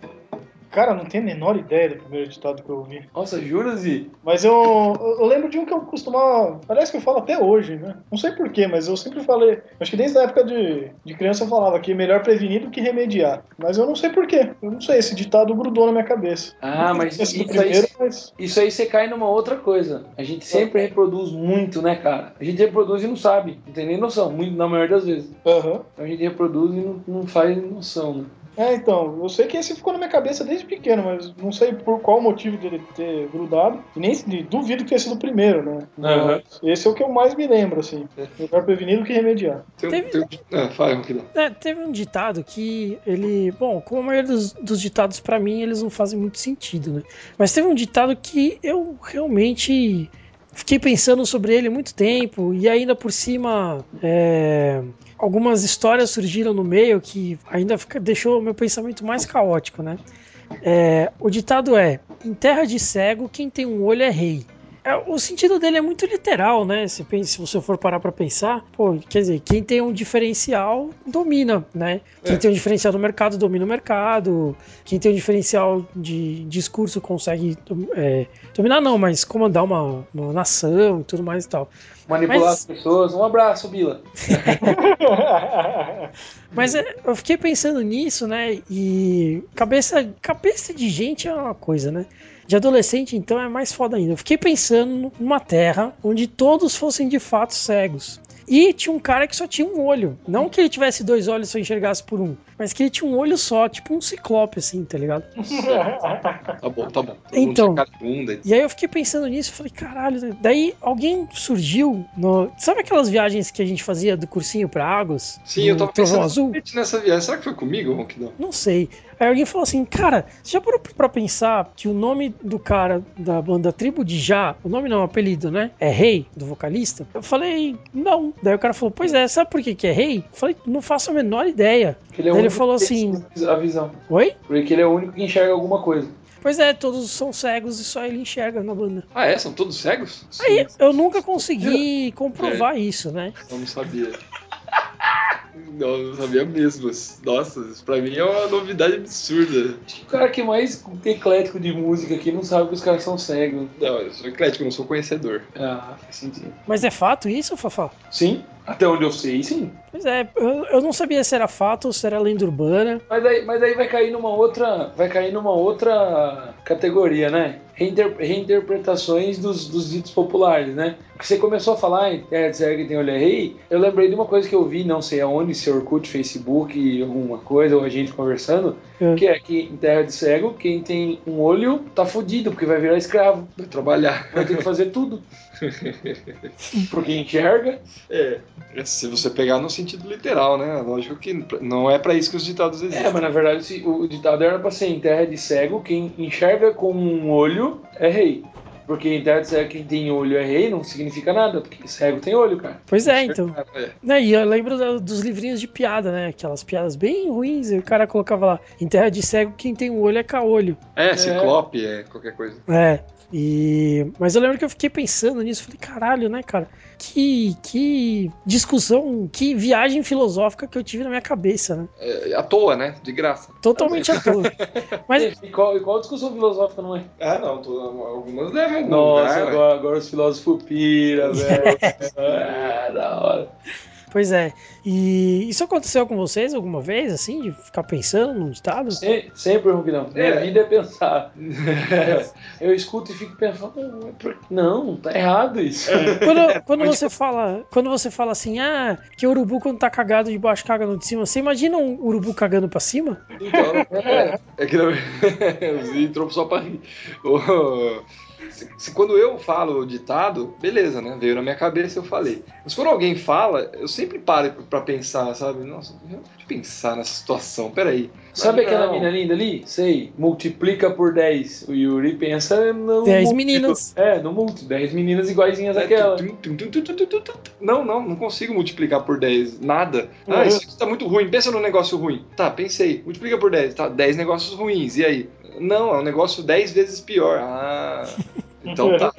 Cara, não tenho a menor ideia do primeiro ditado que eu ouvi. Nossa, jura, Zi? Mas eu, eu- eu lembro de um que eu costumava. Aliás, que eu falo até hoje, né? Não sei porquê, mas eu sempre falei. Acho que desde a época de, de criança eu falava que é melhor prevenir do que remediar. Mas eu não sei porquê. Eu não sei, esse ditado grudou na minha cabeça. Ah, mas do isso aí, primeiro, mas. isso aí você cai numa outra coisa. A gente sempre reproduz muito, né, cara? A gente reproduz e não sabe, não tem nem noção, muito, na maioria das vezes. Aham. Então a gente reproduz e não, não faz noção, né? É, então, eu sei que esse ficou na minha cabeça desde pequeno, mas não sei por qual motivo dele ter grudado. E nem duvido que tenha sido o primeiro, né? Aham. Esse é o que eu mais me lembro, assim. Melhor prevenir do que remediar. Teve- um- ah, fala, é, teve um ditado que ele. Bom, como a maioria dos, dos ditados pra mim, eles não fazem muito sentido, né? Mas teve um ditado que eu realmente fiquei pensando sobre ele muito tempo e ainda por cima é, algumas histórias surgiram no meio que ainda fica- deixou o meu pensamento mais caótico, né? É, o ditado é: em terra de cego, quem tem um olho é rei. É, o sentido dele é muito literal, né? Se, se você for parar pra pensar, pô, quer dizer, quem tem um diferencial domina, né? Quem É. tem um diferencial no mercado domina o mercado. Quem tem um diferencial de discurso consegue é, dominar, não, mas comandar uma, uma nação e tudo mais e tal. Manipular Mas- as pessoas. Um abraço, Bila. Mas é, eu fiquei pensando nisso, né? E cabeça, cabeça de gente é uma coisa, né? De adolescente, então, é mais foda ainda. Eu fiquei pensando numa terra onde todos fossem de fato cegos. E tinha um cara que só tinha um olho. Não que ele tivesse dois olhos e só enxergasse por um, mas que ele tinha um olho só, tipo um ciclope, assim, tá ligado? Tá bom, tá bom. Então. De bunda. E aí eu fiquei pensando nisso e falei, caralho, né? daí alguém surgiu no. Sabe aquelas viagens que a gente fazia do cursinho pra águas? Sim, eu tava pensando Azul? nessa viagem. Será que foi comigo, Ronquidão? Não sei. Aí alguém falou assim, cara, você já parou pra pensar que o nome do cara da banda Tribo de Já, o nome não, o apelido, né? É Rei, do vocalista? Eu falei, não. Daí o cara falou, pois é, sabe por que que é Rei? Eu falei, não faço a menor ideia. Ele é ele falou assim, A visão. oi? Porque ele é o único que enxerga alguma coisa. Pois é, todos são cegos e só ele enxerga na banda. Ah, é? São todos cegos? Aí eu nunca consegui comprovar isso, né? Eu não sabia. Não, eu não sabia mesmo. Nossa, isso pra mim é uma novidade absurda. Acho que o cara que é mais eclético de música aqui não sabe que os caras são cegos. Não, eu sou eclético, eu não sou conhecedor. Ah, faz sentido. Mas é fato isso, Fafá? Sim, até onde eu sei, sim. Pois é, eu, eu não sabia se era fato ou se era lenda urbana. Mas aí, mas aí vai cair numa outra. Vai cair numa outra categoria, né? Reinter- reinterpretações dos, dos ditos populares, né? Porque você começou a falar em Terra de Cego que tem olho é rei, eu lembrei de uma coisa que eu vi, não sei aonde, se é Orkut, Facebook, alguma coisa, ou a gente conversando, É. que é que em Terra de Cego, quem tem um olho tá fudido, porque vai virar escravo. Vai trabalhar. Vai ter que fazer tudo. Porque enxerga. É. Se você pegar no sentido literal, né? Lógico que não é pra isso que os ditados existem. É, mas na verdade o ditado era pra ser em terra de cego, quem enxerga com um olho é rei. Porque em terra de cego, quem tem olho é rei, não significa nada, porque cego tem olho, cara. Pois é, então. É. Né, e eu lembro dos livrinhos de piada, né? Aquelas piadas bem ruins. E o cara colocava lá: em terra de cego, quem tem um olho é caolho. É, ciclope, é qualquer coisa. É. E... Mas eu lembro que eu fiquei pensando nisso. Falei, caralho, né, cara? Que, que discussão, que viagem filosófica que eu tive na minha cabeça, né? É, à toa, né? De graça. Totalmente à toa. Mas E qual, e qual discussão filosófica não é? Ah, não. tô- algumas levam algum Nossa, lugar, ué. agora, agora os filósofos pira, velho. é, da hora. Pois é. E isso aconteceu com vocês alguma vez, assim, de ficar pensando num ditado? Se- Sempre, Ronquidão. Minha É. vida é pensar. Eu escuto e fico pensando, não, é tá errado isso. Quando, quando você fala, quando você fala assim, ah, que o urubu quando tá cagado de baixo caga no de cima, você imagina um urubu cagando pra cima? Então, é, é que não... entrou só pra rir. Se, se quando eu falo o ditado, beleza, né? Veio na minha cabeça eu falei. Mas quando alguém fala, eu sempre paro pra pensar, sabe? Nossa, deixa eu pensar nessa situação, peraí. Sabe Não. aquela mina linda ali? Sei, multiplica por 10. O Yuri pensa no. 10 múltiplo. meninas. É, no multi. 10 meninas iguaizinhas É, àquela. Não, não, não consigo multiplicar por 10. Nada. Ah, Uhum. isso aqui tá muito ruim. Pensa num negócio ruim. Tá, pensei. Multiplica por 10. Tá, 10 negócios ruins. E aí? Não, é um negócio 10 vezes pior. Ah. Então tá.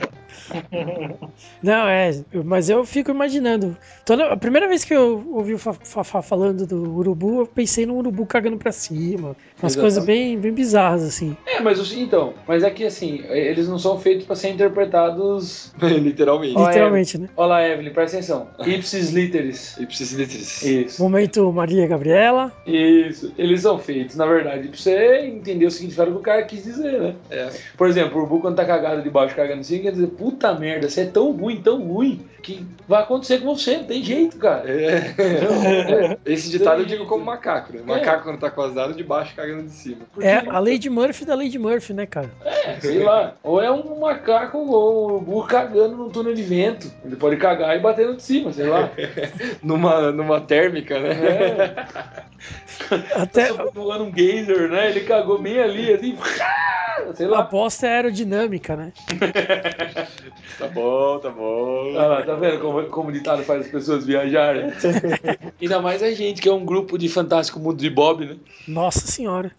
Não, é, mas eu fico imaginando. Toda, a primeira vez que eu ouvi o Fa- Fafá falando do urubu, eu pensei num urubu cagando pra cima. Umas Exatamente. coisas bem, bem bizarras, assim. É, mas o- então, mas é que assim, eles não são feitos pra ser interpretados. Literalmente. Olha, Literalmente, né? Olha lá, Evelyn, presta atenção. Ipsis literis. Precisa de Isso. Momento Maria Gabriela. Isso. Eles são feitos, na verdade, pra você entender o significado que o cara quis dizer, né? É. Por exemplo, o urubu quando tá cagado de baixo, cagando assim, quer dizer, puta merda, você é tão ruim, tão ruim, que vai acontecer com você, não tem jeito, cara. É. Esse ditado eu digo como macaco, né? Macaco quando tá coisado de baixo cagando de cima. É a Lady Murphy da Lady Murphy, né, cara? É, sei lá. Ou é um macaco ou um urubu cagando num túnel de vento. Ele pode cagar e bater no de cima, sei lá. Numa, numa térmica, né? É. Até Tá voando um geyser, né? Ele cagou bem ali, assim. Sei a lá. aposta é aerodinâmica, né? Tá bom, tá bom. Ah lá, tá vendo como, como o ditado faz as pessoas viajarem? Ainda mais a gente, que é um grupo de fantástico mundo de Bob, né? Nossa senhora.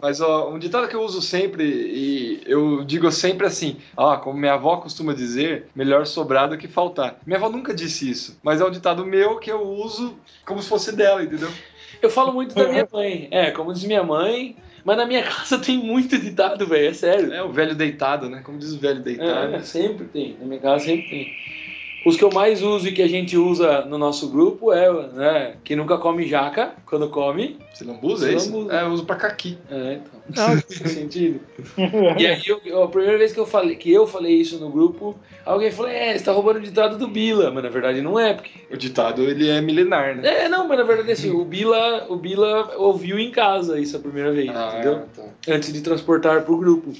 Mas ó, um ditado que eu uso sempre, e eu digo sempre assim, ó, como minha avó costuma dizer, melhor sobrar do que faltar. Minha avó nunca disse isso, mas é um ditado meu que eu uso como se fosse dela, entendeu? Eu falo muito da minha mãe. É, como diz minha mãe. Mas na minha casa tem muito ditado, velho. É sério. É o velho deitado, né? Como diz o velho deitado. É, sempre tem. Na minha casa sempre tem. Os que eu mais uso e que a gente usa no nosso grupo é, né, que nunca come jaca, quando come. Você não usa isso? Silambuza. É, eu uso pra caqui. É, então. Não, faz sentido. E aí, eu- a primeira vez que eu falei que eu falei isso no grupo, alguém falou: É, você tá roubando o ditado do Bila. Mas na verdade não é, porque. O ditado, ele é milenar, né? É, não, mas na verdade assim, o Bila, o Bila ouviu em casa isso a primeira vez, entendeu? tá. Antes de transportar pro grupo.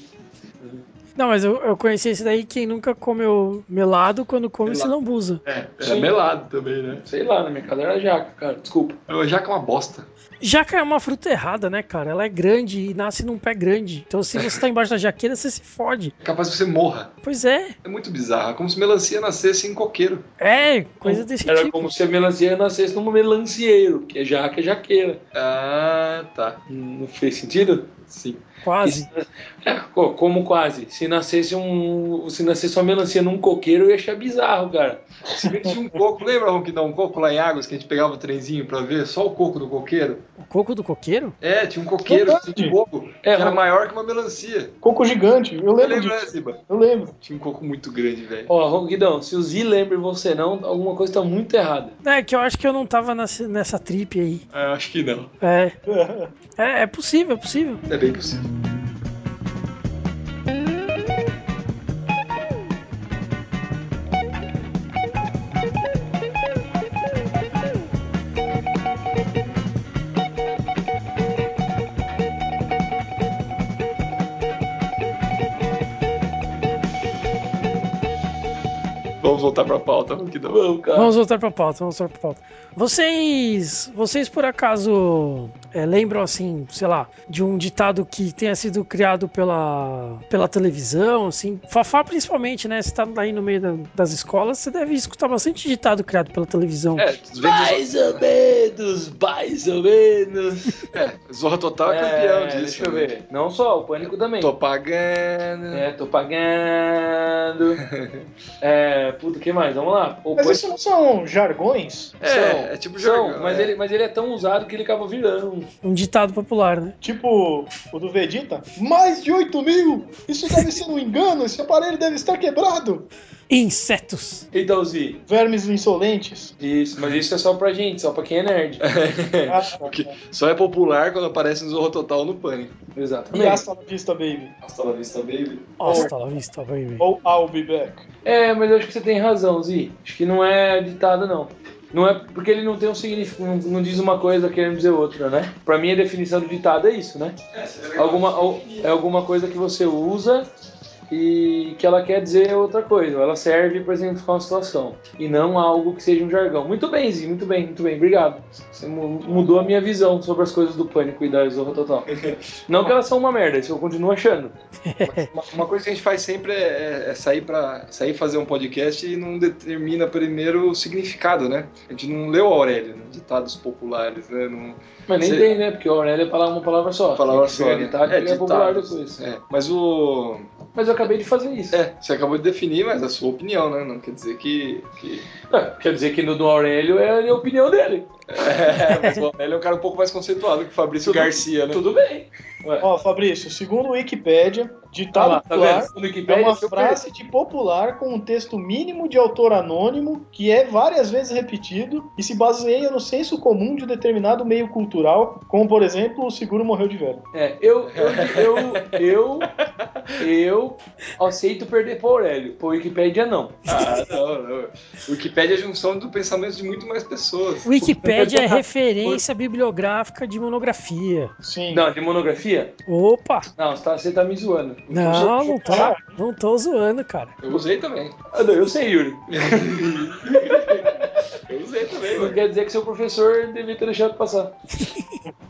Não, mas eu, eu conheci esse daí, quem nunca comeu melado, quando come Melado. se lambuza. É, é Sim. melado também, né? Sei lá, na minha casa era jaca, cara. Desculpa. Já que é uma bosta. Jaca é uma fruta errada, né, cara? Ela é grande e nasce num pé grande. Então se você tá embaixo da jaqueira, você se fode. É capaz que você morra. Pois é, É muito bizarro. É como se melancia nascesse em coqueiro. é, coisa desse Era tipo. como se a melancia nascesse num melancieiro, que é jaca é jaqueira. Ah, tá. Não fez sentido? Sim. Quase. É, co- como quase. Se nascesse um. Se nascesse uma melancia num coqueiro, eu ia achar bizarro, cara. Se bem que tinha um coco, lembra que dá um coco lá em Águas que a gente pegava o trenzinho pra ver só o coco do coqueiro? O coco do coqueiro? É, tinha um coqueiro Verdade. de coco É, que era Ron. maior que uma melancia. Coco gigante, eu lembro Lembra, né, disso. Ziba? Eu lembro. Tinha um coco muito grande, velho. Ó, Ronquidão, se o Z lembra você não, alguma coisa tá muito errada. É, que eu acho que eu não tava nessa, nessa trip aí. Ah, eu acho que não. É. É, é possível, é possível. É bem possível. Voltar pra pauta, Ronquidão. Vamos, cara. Vamos voltar pra pauta, vamos voltar pra pauta. Vocês, vocês por acaso é, lembram assim, sei lá, de um ditado que tenha sido criado pela, pela televisão, assim? Fafá principalmente, né? Você tá aí no meio da- das escolas, você deve escutar bastante ditado criado pela televisão. É, Mais ou menos, mais ou menos. Zorra Total é campeão disso. Deixa eu né? ver. Não só, o Pânico também. Tô pagando. É, tô pagando. é, puta, o que mais? Vamos lá. O Mas isso não são jargões? É, é tipo São, jargão, mas, é. ele, mas ele é tão usado que ele acaba virando. um- Um ditado popular, né? Tipo o do Vegeta? Mais de 8 mil! Isso deve ser um engano, esse aparelho deve estar quebrado! Insetos. Então, Zi, Vermes insolentes. isso, mas isso é só pra gente, só pra quem é nerd. Ah, Porque só é popular quando aparece no Zorro Total no Pânico. E Exatamente. hasta la vista, baby. Hasta la vista, baby. Hasta la vista, baby. Ou I'll be back. É, mas eu acho que você tem razão, Zi. Acho que não é ditado, não. Não é porque ele não tem um significado, não, não diz uma coisa querendo dizer outra, né? Pra mim a definição do ditado é isso, né? Alguma, ou- é alguma coisa que você usa e que ela quer dizer outra coisa. Ela serve para exemplificar uma situação e não algo que seja um jargão. Muito bem, Zi, muito bem, muito bem. Obrigado. Você mu- mudou a minha visão sobre as coisas do Pânico e da Zorra Total. Não que elas são uma merda, isso eu continuo achando. Uma, uma coisa que a gente faz sempre é, é sair para sair fazer um podcast e não determina primeiro o significado, né? A gente não leu Aurélio, né? ditados populares, né? Não, Mas nem Você- tem, né? Porque o Aurélio é uma palavra só. palavra só, né? ditado, é, é popular depois. É, mas o Mas eu acabei de fazer isso. é, você acabou de definir, mas a sua opinião, né? Não quer dizer que, que... É, quer dizer que no do Aurélio é a opinião dele. É, mas o Aurélio é um cara um pouco mais conceituado que o Fabrício Tudo- Garcia, né? Tudo bem. Ué. Ó, Fabrício, segundo o Wikipedia, Tá ditado lá, tá? No é Wikipedia, uma frase de popular com um texto mínimo de autor anônimo que é várias vezes repetido e se baseia no senso comum de um determinado meio cultural, como por exemplo, o seguro morreu de velho. É, eu, eu, eu, eu, eu aceito perder pro Aurélio. Pro Wikipedia, não. Ah, não, não. Wikipédia é a junção do pensamento de muito mais pessoas. Wikipédia é referência bibliográfica de monografia. Sim. Não, de monografia? Opa! Não, você tá, você tá me zoando. Não, não tô, não tô zoando, cara. Eu usei também. Ah, não, eu sei, Yuri. Eu usei também, Não quer dizer que seu professor devia ter deixado passar.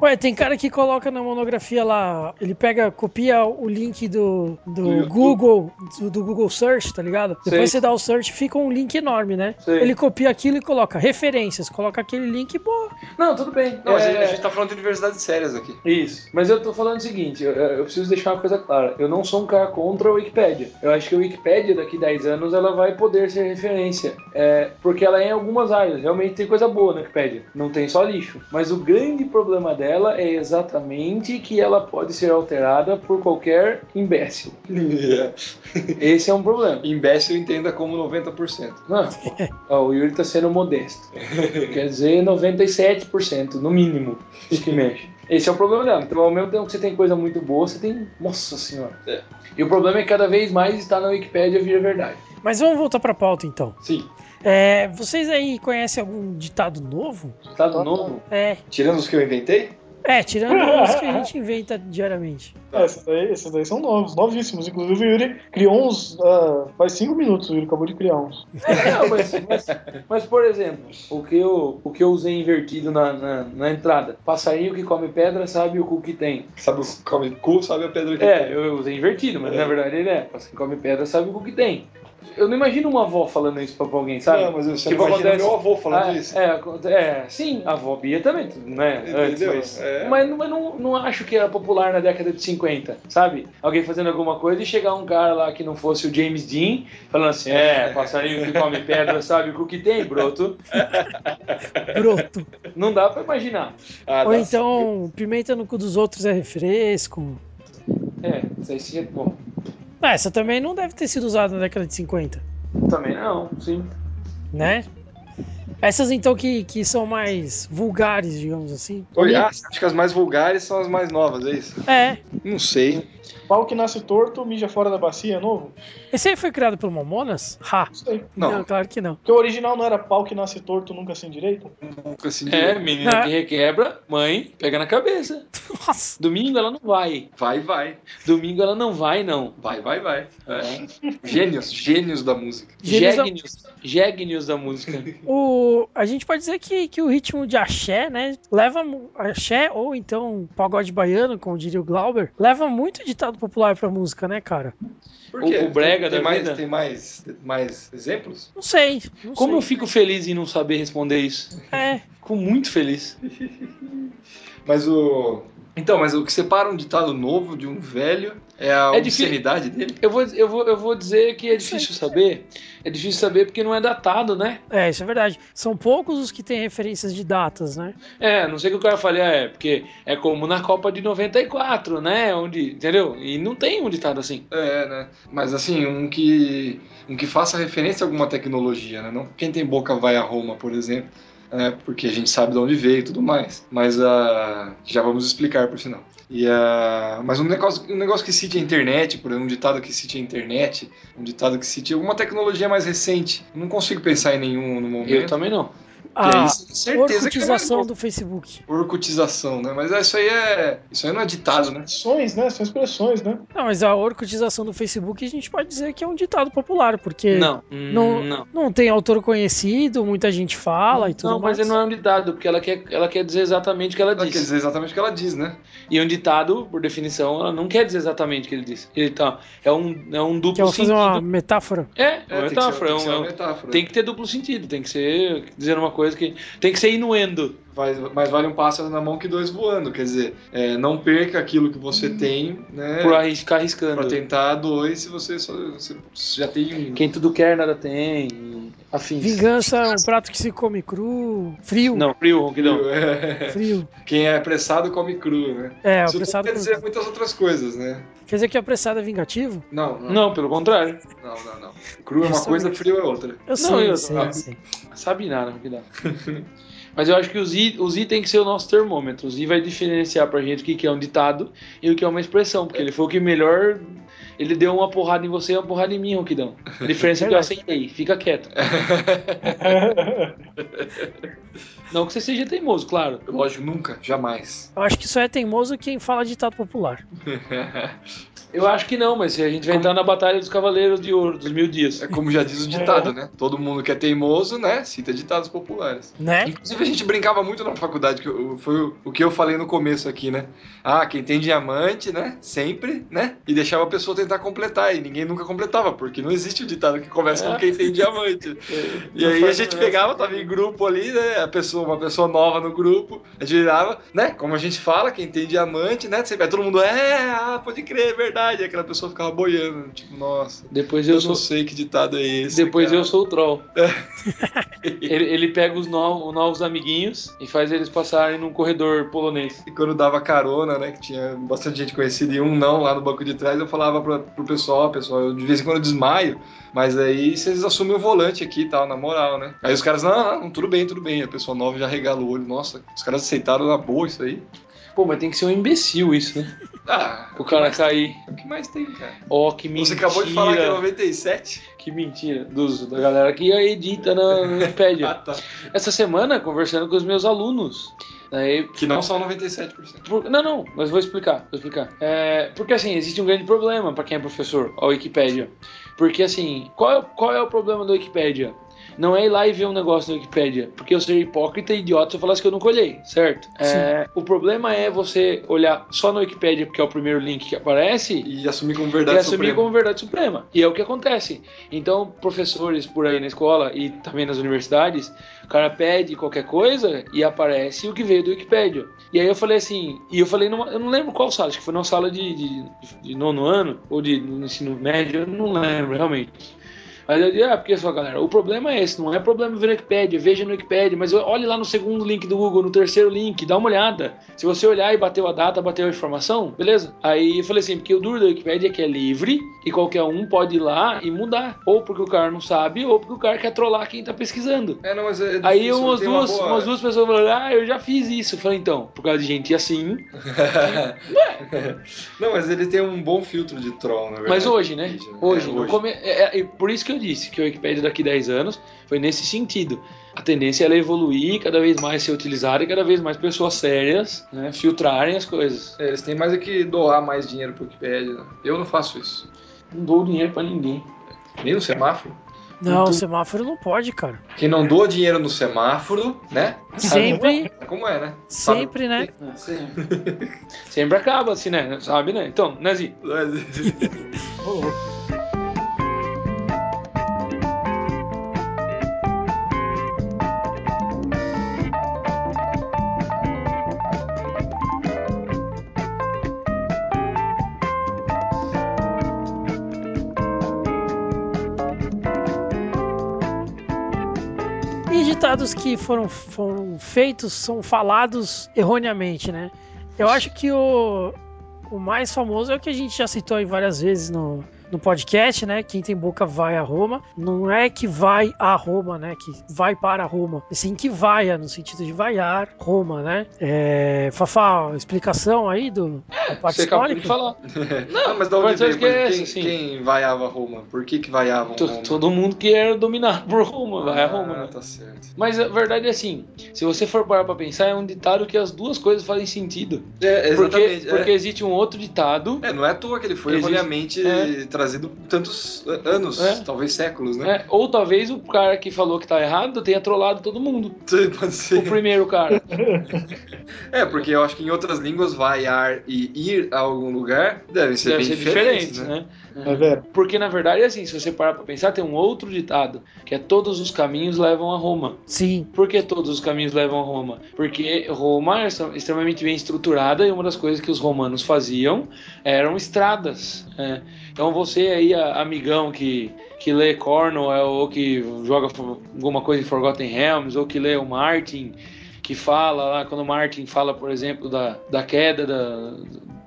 Ué, tem cara que coloca na monografia lá, ele pega, copia o link do, do, Do. Google, do, do Google Search, tá ligado? Sei. Depois você dá o search, fica um link enorme, né? Sei. Ele copia aquilo e coloca referências, coloca aquele link e boa. Não, tudo bem. Não, mas É, a gente tá falando de universidades sérias aqui. Isso. Mas eu tô falando o seguinte, eu, eu preciso deixar uma coisa clara. Eu não sou um cara contra a Wikipédia. Eu acho que a Wikipédia, daqui 10 anos, ela vai poder ser referência. É, porque ela é em algumas áreas. Realmente tem coisa boa na Wikipédia. Não tem só lixo. Mas o grande problema dela é exatamente que ela pode ser alterada por qualquer imbécil. Esse é um problema. Imbécil entenda como 90%. Não, ó, o Yuri tá sendo modesto. Quer dizer, 97% no mínimo que mexe. Esse é o problema dela. Então, ao mesmo tempo que você tem coisa muito boa, você tem. Nossa senhora. É. E o problema é que cada vez mais está na Wikipédia vira verdade. Mas vamos voltar pra pauta então. Sim. É, vocês aí conhecem algum ditado novo? Ditado novo? É, Tirando os que eu inventei? É tirando os que a gente inventa diariamente. É, esses daí, esses daí são novos, novíssimos. Inclusive o Yuri criou uns. ah, faz cinco minutos o Yuri acabou de criar uns. Não, mas, mas, mas, por exemplo, o que eu, o que eu usei invertido na, na, na entrada. Passarinho que come pedra sabe o cu que tem. Sabe o come cu, sabe a pedra que É, tem. eu usei invertido, mas na verdade ele é. Passarinho que come pedra sabe o cu que tem. Eu não imagino uma avó falando isso pra alguém, sabe? Não, mas você Tipo, não imagina acontece- meu avô falando Ah, isso. É, é, sim, a avó Bia também, né? Antes, mas, É. mas, não- mas não, não acho que era popular na década de 50, sabe? Alguém fazendo alguma coisa e chegar um cara lá que não fosse o James Dean, falando assim: é, passarinho que come pedra sabe o que tem, broto. Broto. Não dá pra imaginar. Ah, Ou dá. então, pimenta no cu dos outros é refresco. É, isso aí sim é bom. Ah, Essa também não deve ter sido usada na década de 50, Também não, sim. né? Essas então que, que são mais vulgares, digamos assim. Oi, ah, acha que as mais vulgares são as mais novas, é isso? É. Não sei. Pau que nasce torto, mija fora da bacia, é novo? Esse aí foi criado pelo Mamonas? Ha. Não sei. Não. claro que não. Porque o original não era pau que nasce torto, nunca sem direito? Nunca assim É, menina Ah. que requebra, mãe, pega na cabeça. Nossa. Domingo ela não vai. Vai, vai. Domingo ela não vai, não. Vai, vai, vai. É. Gênios, gênios da música. Gênios da- Gênios, Gênios da música. O, a gente pode dizer que, que o ritmo de axé, né? Leva axé ou então pagode baiano, como diria o Glauber, leva muito ditado popular pra música, né, cara? Por O- quê? o brega tem da mais, vida? Tem mais, mais exemplos? Não sei. Não Como eu sei. fico feliz em não saber responder isso. É. Fico muito feliz. Mas o. Então, mas o que separa um ditado novo de um velho é a É difícil. obscenidade dele? Eu vou, eu, vou, eu vou dizer que é difícil saber. É difícil saber porque não é datado, né? É, isso é verdade. São poucos os que têm referências de datas, né? É, não sei o que o cara fale, é, porque é como na Copa de 94, né? Onde, entendeu? E não tem um ditado assim. É, né? Mas assim, um que. Um que faça referência a alguma tecnologia, né? Não quem tem boca vai a Roma, por exemplo. Né? porque a gente sabe de onde veio e tudo mais. Mas a. já vamos explicar por sinal. E a. Mas um negócio, um negócio que cite a internet, por exemplo, um ditado que cite a internet, um ditado que cite alguma tecnologia mais recente. Não consigo pensar em nenhum no momento. Eu também não. Que aí, A certeza que é orcutização novo. do Facebook. Orcutização, né? Mas isso aí é. Isso aí não é ditado, né? Expressões, né? São expressões, né? Não, mas a orcutização do Facebook a gente pode dizer que é um ditado popular, porque Não, não, hum, não. não tem autor conhecido, muita gente fala e tudo Não, mas mais. não é um ditado, porque ela quer, ela quer dizer exatamente o que ela Ela quer disse. dizer exatamente o que ela diz, né? E um ditado, por definição, ela não quer dizer exatamente o que ele disse. Ele tá, é um, é um duplo ela fazer sentido. uma metáfora. É, é É, uma tem que ser- metáfora. tem é que ser uma metáfora. tem que ter duplo sentido, tem que ser dizendo uma coisa que. Tem que ser inuendo. Vai- mais vale um pássaro na mão que dois voando. Quer dizer, é, não perca aquilo que você tem, né? Por arris- ficar arriscando. Pra tentar dois se você, só, você já tem um. Quem tudo quer, nada tem. Afins. Vingança é um prato que se come cru, frio, Não, frio, ronquidão. É, frio. quem é apressado come cru, né? É, Isso apressado. quer dizer muitas outras coisas, né? Quer dizer que apressado é vingativo? Não, não, Não, pelo contrário. não, não. não. Cru é uma coisa, frio é outra. Eu sei, Não, eu eu- sei, eu sei. Sabe nada, ronquidão. Mas eu acho que o Z, o Z tem que ser o nosso termômetro. O Z vai diferenciar pra gente o que que é um ditado e o que é uma expressão. Porque ele foi o que melhor. Ele deu uma porrada em você e uma porrada em mim, Ronquidão. A diferença é que eu aceitei. Fica quieto. Não que você seja teimoso, claro. Lógico, nunca, jamais. Eu acho que só é teimoso quem fala ditado popular. Eu acho que não, mas a gente vai entrar na Batalha dos Cavaleiros de Ouro, dos Mil Dias. É como já diz o ditado, né? Todo mundo que é teimoso, né? Cita ditados populares. Né? Inclusive a gente brincava muito na faculdade, que eu- foi o, que eu falei no começo aqui, né? Ah, quem tem diamante, né? Sempre, né? E deixava a pessoa tentar completar, e ninguém nunca completava, porque não existe o ditado que começa com É. quem tem diamante. E aí a gente pegava, tava em grupo ali, né? A pessoa, uma pessoa nova no grupo, a gente virava, né? Como a gente fala, quem tem diamante, né? Sempre, aí todo mundo, é, ah, pode crer, é verdade. Verdade, aquela pessoa ficava boiando, tipo, nossa, Depois eu, eu, não sou. sei que ditado é esse. Depois cara. eu sou o troll. ele, ele pega os no- novos amiguinhos e faz eles passarem num corredor polonês. E quando dava carona, né, que tinha bastante gente conhecida e um não lá no banco de trás, eu falava pra, pro pessoal, pessoal, eu de vez em quando eu desmaio, mas aí vocês assumem o volante aqui e tal, na moral, né? Aí os caras, não, não, tudo bem, tudo bem. A pessoa nova já regala o olho, nossa, os caras aceitaram na boa isso aí. Pô, mas tem que ser um imbecil isso, né? Ah, O cara cair. o que mais tem, cara? Ó, que mentira. Você acabou de falar que é 97? Que mentira. Dos, da galera que edita na Wikipedia. Ah, tá. Essa semana, conversando com os meus alunos. Aí, Que não são 97%. por- não, não, mas vou explicar, vou explicar. É, porque assim, existe um grande problema para quem é professor, a Wikipédia. Porque assim, qual é, qual é o problema da Wikipédia? Não é ir lá e ver um negócio na Wikipédia, porque eu seria hipócrita e idiota se eu falasse que eu não colhei, certo? É, o problema é você olhar só na Wikipédia, porque é o primeiro link que aparece, E assumir como e verdade assumir suprema. como verdade suprema. E é o que acontece. Então, professores por aí na escola e também nas universidades, o cara pede qualquer coisa e aparece o que veio do Wikipedia. E aí eu falei assim, e eu falei, numa, eu não lembro qual sala, acho que foi numa sala de, de, de nono ano, ou de no ensino médio, eu não lembro realmente. Mas eu disse, ah, porque só, galera, o problema é esse, não é problema ver Wikipedia, veja no Wikipedia, mas olhe lá no segundo link do Google, no terceiro link, dá uma olhada. Se você olhar e bateu a data, bateu a informação, beleza? Aí eu falei assim, porque o duro da Wikipedia é que é livre e qualquer um pode ir lá e mudar. Ou porque o cara não sabe, ou porque o cara quer trollar quem tá pesquisando. É, não, mas é Aí difícil, umas tem uma duas, boa- umas duas pessoas falaram, ah, eu já fiz isso. Eu falei, então, por causa de gente assim. não, mas ele tem um bom filtro de troll, na verdade. Mas hoje, né? Wikipedia, Hoje. É, no come- é, é por isso que eu disse que a Wikipédia daqui 10 anos foi nesse sentido. A tendência é ela evoluir, cada vez mais ser utilizada e cada vez mais pessoas sérias né, filtrarem as coisas. É, eles têm mais é que doar mais dinheiro pro Wikipedia. né? Eu não faço isso. Não dou dinheiro pra ninguém. Nem no semáforo. Não, Tu- semáforo não pode, cara. Quem não doa dinheiro no semáforo, né? Sempre, É como é, né? Sabe? sempre, né? Sempre. Sempre acaba assim, né? Sabe, né? Então, né, Zi? Ditados que foram, foram feitos são falados erroneamente, né? Eu acho que o, o mais famoso é o que a gente já citou aí várias vezes no, no podcast, né? Quem tem boca vai a Roma. Não é que vai a Roma, né? Que vai para Roma. E sim que vaia, no sentido de vaiar Roma, né? É, Fafá, explicação aí do, da parte Você acabou de histórica? falar. Não, mas da onde veio? Por- esqueço, Quem, assim. quem vaiava Roma? Por que que vaiavam Roma? Todo mundo que era dominado por Roma, vai a Roma, Ah, né? tá certo. Mas a verdade é assim, se você for parar pra pensar, é um ditado que as duas coisas fazem sentido. É, Porque, exatamente. porque é. existe um outro ditado, É, não é à toa que ele foi Existe- erroneamente é. trazido por tantos anos, É. talvez séculos, né? né? ou talvez o cara que falou que tá errado tenha trollado todo mundo. Pode O ser. primeiro cara. É, porque eu acho que em outras línguas vaiar e ir a algum lugar devem ser Deve bem ser diferentes, diferente, né? né? É verdade. Porque na verdade, assim, se você parar pra pensar, tem um outro ditado, que é todos os caminhos levam a Roma. Sim. Por que todos os caminhos levam a Roma? Porque Roma é extremamente bem estruturada e uma das coisas que os romanos faziam eram estradas. né? Então você aí, amigão que, que lê Cornwell ou que joga alguma coisa em Forgotten Realms ou que lê o Martin, que fala lá, quando o Martin fala, por exemplo, da, da queda da,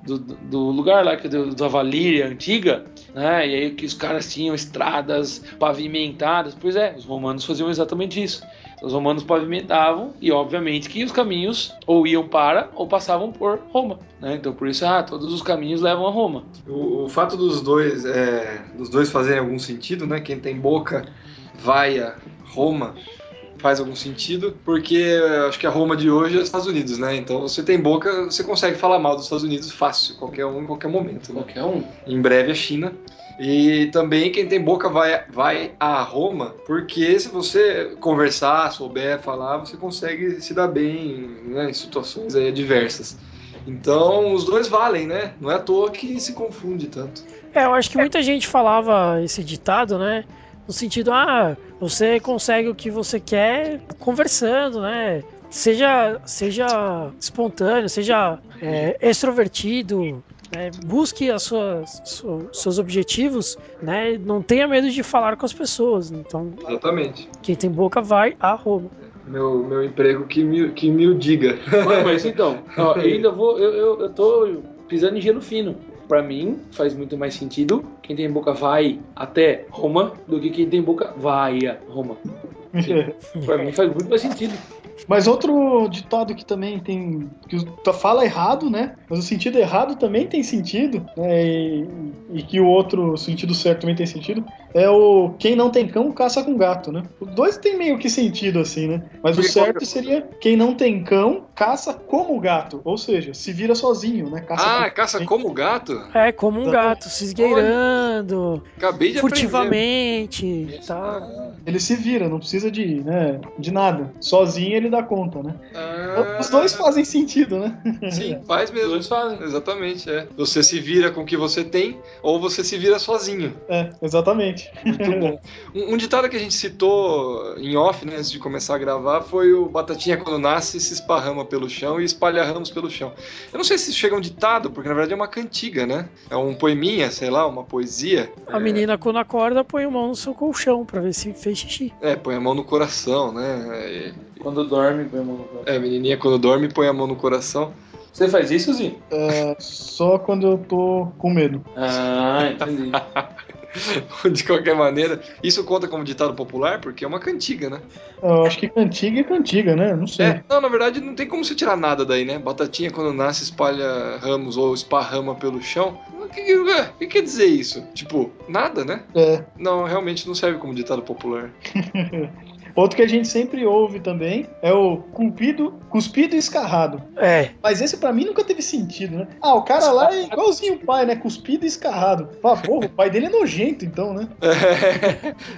do, do lugar lá que do, da Valíria antiga, né? E aí que os caras tinham estradas pavimentadas. Pois é, os romanos faziam exatamente isso. Os romanos pavimentavam e, obviamente, que os caminhos ou iam para ou passavam por Roma. Né? Então, por isso, ah, todos os caminhos levam a Roma. O, o fato dos dois, é, dos dois fazerem algum sentido, né? Quem tem boca vaia Roma faz algum sentido, porque acho que a Roma de hoje é os Estados Unidos, né? Então você tem boca, você consegue falar mal dos Estados Unidos fácil, qualquer um, em qualquer momento. Né? Qualquer um. Em breve a China. E também quem tem boca vai, vai a Roma, porque se você conversar, souber falar, você consegue se dar bem né, em situações aí adversas. Então os dois valem, né? Não é à toa que se confunde tanto. É, eu acho que muita gente falava esse ditado, né? No sentido, ah, você consegue o que você quer conversando, né? Seja, seja espontâneo, seja é, extrovertido, né? Busque as suas, su- seus objetivos, né? Não tenha medo de falar com as pessoas. Então, Exatamente. quem tem boca vai a Roma. Meu, meu emprego que me, que me o diga. Mano, mas então, ó, eu ainda vou. Eu, eu, eu tô pisando em gelo fino. Pra mim, faz muito mais sentido quem tem boca vai até Roma do que quem tem boca vai a Roma. Pra mim faz muito mais sentido. Mas outro ditado que também tem. que tu fala errado, né? Mas o sentido errado também tem sentido, né? E, e que o outro sentido certo também tem sentido. É o quem não tem cão caça com gato, né? Os dois tem meio que sentido assim, né? Mas o Porque qual certo seria quem não tem cão caça como gato. Ou seja, se vira sozinho, né? Caça Ah, com- caça como gato? É como um gato, se esgueirando, Acabei de aprender. furtivamente e tal. Ele se vira, não precisa de, né, de nada. Sozinho ele dá conta, né? Ah, Os dois fazem sentido, né? Sim, faz Os mesmo. dois fazem. Exatamente, é. Você se vira com o que você tem, ou você se vira sozinho. É, exatamente. Muito bom. Um, um ditado que a gente citou em off, né, antes de começar a gravar, foi o Batatinha quando nasce se esparrama pelo chão e espalha ramos pelo chão. Eu não sei se isso chega a um ditado, porque na verdade é uma cantiga, né? É um poeminha, sei lá, uma poesia. A menina, quando acorda, põe a mão no seu colchão pra ver se fez xixi. É, põe a mão no coração, né? Quando dorme, meu irmão. É, a menininha quando dorme põe a mão no coração. Você faz isso, Zinho? Só quando eu tô com medo. Ah, entendi. De qualquer maneira, isso conta como ditado popular, porque é uma cantiga, né? Eu acho que cantiga é cantiga, né? Não sei. É, não, na verdade não tem como você tirar nada daí, né? Batatinha quando nasce espalha ramos ou esparrama pelo chão. O que, que- o que quer dizer isso? Tipo, nada, né? É. Não, realmente não serve como ditado popular. Outro que a gente sempre ouve também é o cupido, cuspido e escarrado. É, Mas esse pra mim nunca teve sentido, né? Ah, o cara lá é igualzinho o pai, né? Cuspido e escarrado. Ah, porra, o pai dele é nojento, então, né?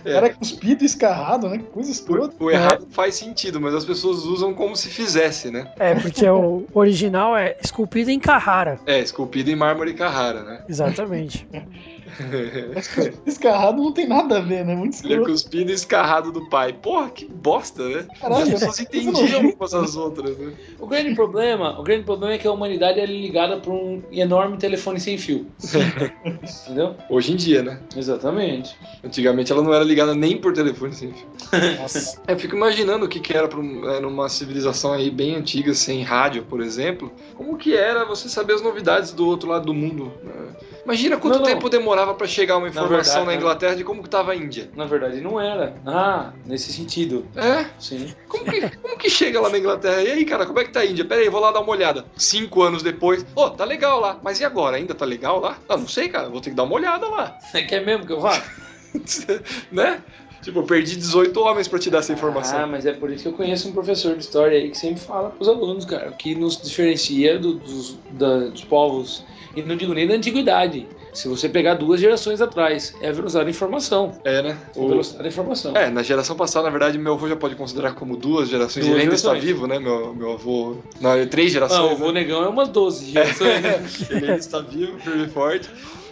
O cara é cuspido e escarrado, né? Que coisa escrota. O errado faz sentido, mas as pessoas usam como se fizesse, né? é, porque o original é esculpido em Carrara. É, esculpido em mármore Carrara, né? Exatamente. Escarrado não tem nada a ver, né? Muito Ele é escroto. cuspido e escarrado do pai. Porra, que bosta, né? Caralho, as pessoas coisa entendiam umas as outras, né? O grande problema, o grande problema é que a humanidade é ligada por um enorme telefone sem fio. Entendeu? Hoje em dia, né? Exatamente. Antigamente ela não era ligada nem por telefone sem fio. Nossa. É, Eu fico imaginando o que, que era pra é, numa civilização aí bem antiga, sem rádio, por exemplo. Como que era você saber as novidades do outro lado do mundo. né? Imagina quanto Não, não. tempo demorava pra chegar uma informação verdade, na né? Inglaterra de como que tava a Índia. Na verdade não era. Ah, nesse sentido. É? Sim. Como que, como que chega lá na Inglaterra? E aí, cara, como é que tá a Índia? Pera aí, vou lá dar uma olhada. Cinco anos depois. Ô, tá legal lá. Mas e agora? Ainda tá legal lá? Ah, não sei, cara. Vou ter que dar uma olhada lá. Você quer mesmo que eu vá? né? Tipo, eu perdi 18 homens pra te dar essa informação. Ah, mas é por isso que eu conheço um professor de história aí que sempre fala pros alunos, cara, o que nos diferencia do- dos, da- dos povos, e não digo nem da antiguidade. Se você pegar duas gerações atrás, é a velocidade da informação. É, né? A O- velocidade da informação. É, na geração passada, na verdade, meu avô já pode considerar como duas gerações. Duas ele ainda está gerações. vivo, né? Meu, meu avô. Não, é três Não, gerações. o vô né? negão é umas 12 gerações. né? ele ainda está vivo, firme e forte.